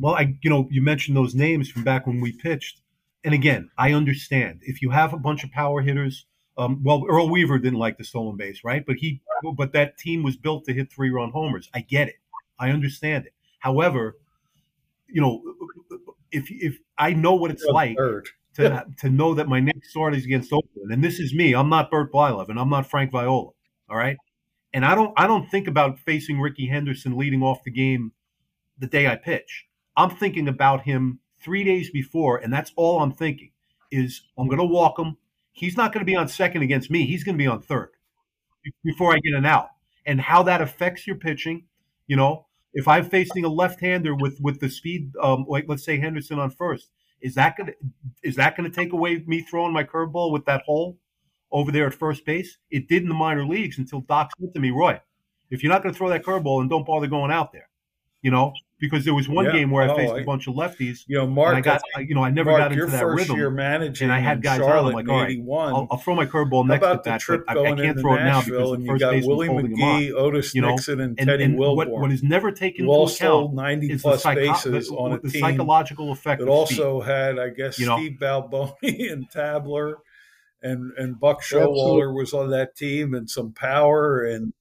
Well, I you know you mentioned those names from back when we pitched, and again, I understand if you have a bunch of power hitters. Um, well, Earl Weaver didn't like the stolen base, right? But he, but that team was built to hit three run homers. I get it. I understand it. However, you know, if if I know what it's like Third. to to know that my next start is against Oakland, and this is me. I'm not Bert Blylev, and I'm not Frank Viola. All right, and I don't I don't think about facing Rickey Henderson leading off the game the day I pitch. I'm thinking about him three days before, and that's all I'm thinking is I'm going to walk him. He's not going to be on second against me. He's going to be on third before I get an out. And how that affects your pitching, you know, if I'm facing a left-hander with with the speed, um, like let's say Henderson on first, is that to is that going to take away me throwing my curveball with that hole over there at first base? It did in the minor leagues until Doc said to me, Roy, if you're not going to throw that curveball, then don't bother going out there, you know, because there was one Yeah. game where I Oh, faced I- a bunch of lefties. You know, Mark, and I got, I- you know, I never Mark, got into your that first rhythm. year managing and I had in guys out, I'm Charlotte like, in all right, 81. I'll, I'll throw my curveball How next about at the that, trip but I, I can't into throw it now Nashville because and the you first got baseman's Willie holding him on. McGee, Otis you know, Nixon, and, And, Teddy and Wilborn, what, what is never taken who into all account stole 90 is the, plus psycho- bases the, on a the team psychological effect that of speed. also had, I guess, You know? Steve Balboni and Tabler, and and Buck Absolutely. Showalter was on that team, and some power and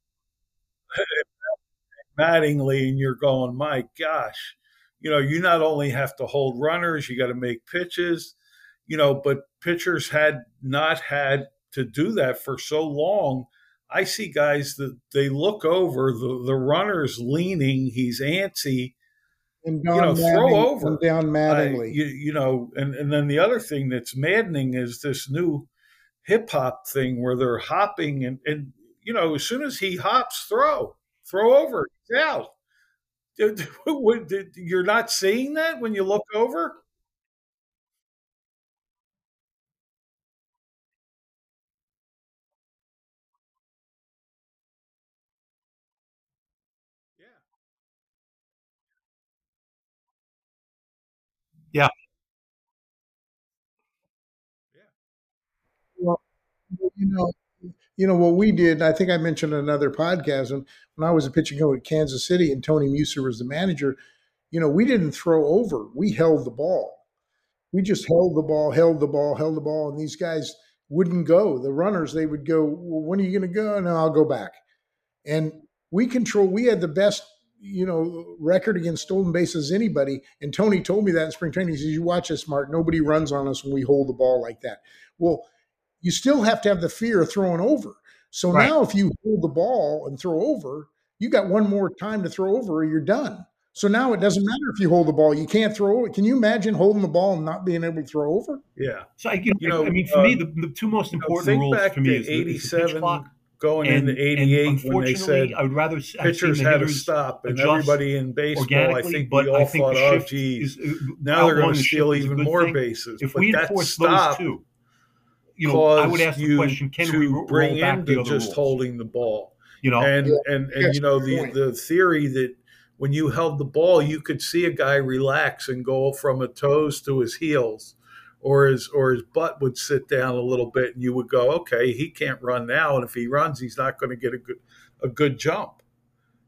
Mattingly, and you're going, my gosh, you know, you not only have to hold runners, you got to make pitches, you know, but pitchers had not had to do that for so long. I see guys that they look over the the runner's leaning, he's antsy, And you know, throw over. down I- you, you know, and, and then the other thing that's maddening is this new hip hop thing where they're hopping and, and you know, as soon as he hops, throw, throw over, he's out. You're not seeing that when you look over? Yeah. Yeah. Well, you know, you know what we did. I think I mentioned another podcast when, when I was a pitching coach at Kansas City and Tony Muser was the manager. You know, we didn't throw over; we held the ball. We just held the ball, held the ball, held the ball, and these guys wouldn't go. The runners, they would go. Well, when are you going to go? No, I'll go back. And we control. We had the best, you know, record against stolen bases anybody. And Tony told me that in spring training. He says, "You watch us, Mark. Nobody runs on us when we hold the ball like that." Well, you still have to have the fear of throwing over. So Right. now, if you hold the ball and throw over, you got one more time to throw over, or you're done. So now it doesn't matter if you hold the ball; you can't throw it. Can you imagine holding the ball and not being able to throw over? Yeah. So I, you know, You know, I mean, for uh, me, the, the two most You know, important rules back for me to is the, is the pitch 87 clock. going And, into and 88 when they said I would rather s- have pitchers had to stop, and everybody in baseball, I think but we all I think thought, the oh, shift geez, is, uh, now they're going to steal shift is a even more thing. bases. If but we that enforce stop those two, you know, I would caused ask the you question: Can to we ro- bring roll back into the other just rules? holding the ball? You know, and Yeah. and and Yes, you know the point. the theory that when you held the ball, you could see a guy relax and go from a toes to his heels, or his or his butt would sit down a little bit, and you would go, okay, he can't run now, and if he runs, he's not going to get a good a good jump,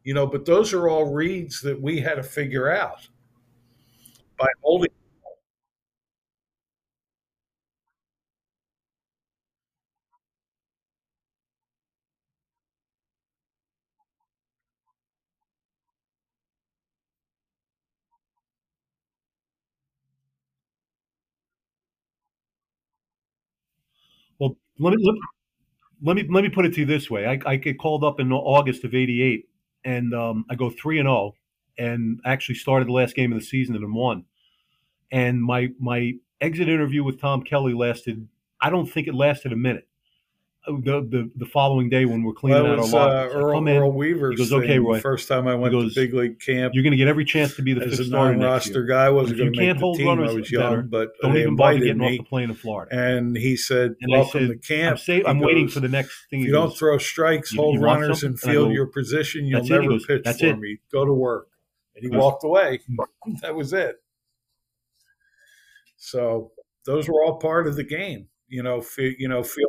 you know. But those are all reads that we had to figure out by holding. Well, let me let, me let me put it to you this way: I, I get called up in August of '88, and um, I go three and zero, and actually started the last game of the season and won. And my my exit interview with Tom Kelly lasted. I don't think it lasted a minute. The the, the following day when we're cleaning Well, out it our was uh, Earl, come in. Earl Weaver's He goes, "Okay, Roy." First time I went goes, to big league camp You're going to get every chance to be the as fifth a starter non-roster guy, I wasn't going to make the team. I was better, young, but Don't they even bother getting off me, the plane in Florida. and he said, And "Welcome said, to camp." I'm, I'm He waiting for the next thing. If you don't throw strikes, hold runners, something?" and And field go, your position, you'll "That's it." He never goes, pitch for it." me. Go to work. And he walked away. that was it. So those were all part of the game. You know, you know, feel.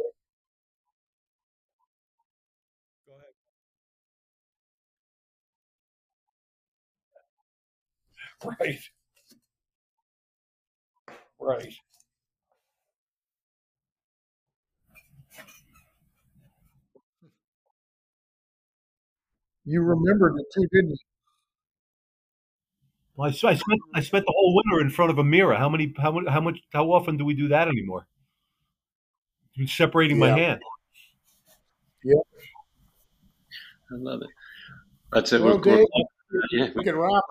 Right. Right. You remembered it too, didn't you? Well, I, s- I spent I spent the whole winter in front of a mirror. How many how much how much how often do we do that anymore? Separating my hand. Yeah. I love it. That's it. Well, we're, we're- yeah, we can wrap.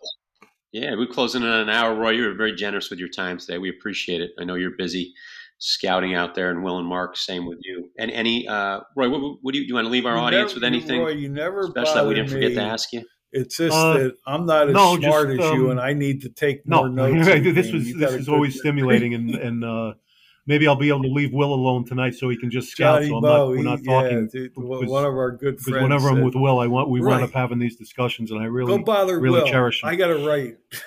Yeah, we're closing in on an hour. Roy, you were very generous with your time today. We appreciate it. I know you're busy scouting out there, and Will and Mark, same with you. And any, uh, Roy, what, what do you do? You want to leave our You audience never- with anything Roy, you never special that we didn't bothered forget to ask you? It's just Uh, that I'm not as no, smart just, as you, um, and I need to take No, more notes. this was this is always stimulating, and and uh, maybe I'll be able to leave Will alone tonight so he can just scout. Johnny so I'm Bo, not we're he- not yeah, talking dude, because- one of our good friends. whenever I'm with Will, I want we wind up having these discussions, and I really go bother really Will. cherish them. I got it right.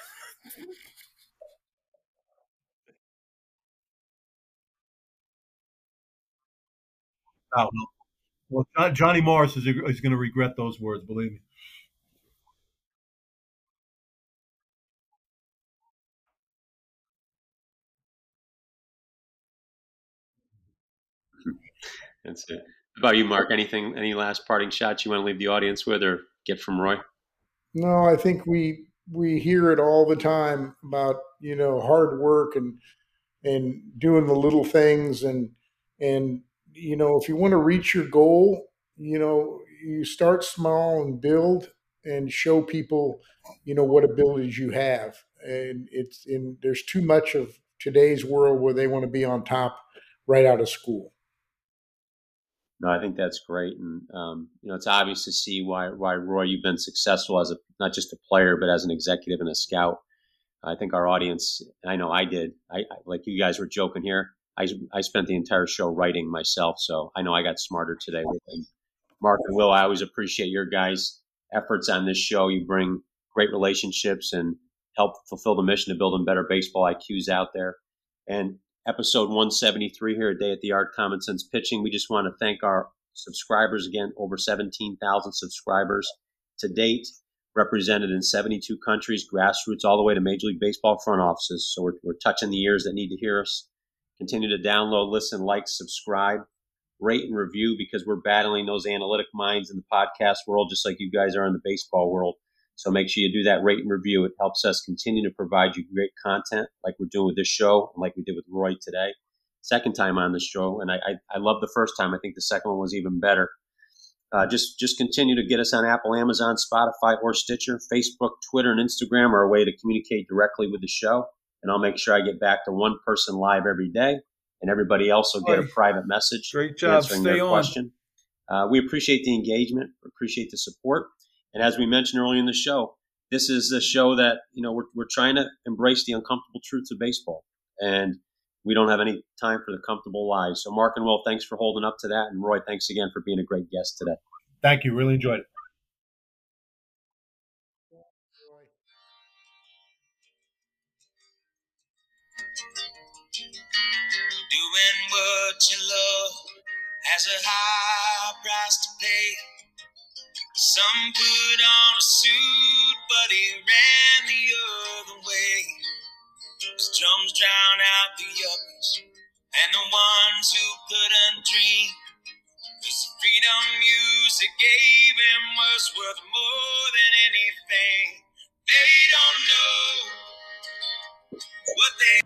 Oh. Well, Johnny Morris is, is going to regret those words, believe me. That's it. How about you, Mark? Anything, any last parting shots you want to leave the audience with or get from Roy? No, I think we we hear it all the time about you know hard work and and doing the little things and and you know, if you want to reach your goal, you know, you start small and build and show people, you know, what abilities you have. And it's in there's too much of today's world where they want to be on top right out of school. No, I think that's great, and um, you know it's obvious to see why why Roy you've been successful as a not just a player but as an executive and a scout. I think our audience, I know I did. I, I like you guys were joking here. I I spent the entire show writing myself, so I know I got smarter today. Mark and Will, I always appreciate your guys' efforts on this show. You bring great relationships and help fulfill the mission of building better baseball IQs out there. And episode 173 here, a day at the Yard Common Sense Pitching. We just want to thank our subscribers again, over 17,000 subscribers to date, represented in 72 countries, grassroots all the way to Major League Baseball front offices. So we're, we're touching the ears that need to hear us. Continue to download, listen, like, subscribe, rate, and review because we're battling those analytic minds in the podcast world, just like you guys are in the baseball world. So make sure you do that rate and review. It helps us continue to provide you great content like we're doing with this show and like we did with Roy today. Second time on the show, and I, I, I love the first time. I think the second one was even better. Uh, just just continue to get us on Apple, Amazon, Spotify, or Stitcher. Facebook, Twitter, and Instagram are a way to communicate directly with the show. And I'll make sure I get back to one person live every day, and everybody else will get a private message. Great job. answering Stay their on. question. Uh, we appreciate the engagement, appreciate the support. And as we mentioned earlier in the show, this is a show that, you know, we're, we're trying to embrace the uncomfortable truths of baseball. And we don't have any time for the comfortable lies. So, Mark and Will, thanks for holding up to that. And Roy, thanks again for being a great guest today. Thank you. Really enjoyed it. Doing what you love has a high price to pay. Some put on a suit, but he ran the other way. His drums drown out the others, and the ones who couldn't dream. Cause the freedom music gave him was worth more than anything. They don't know what they.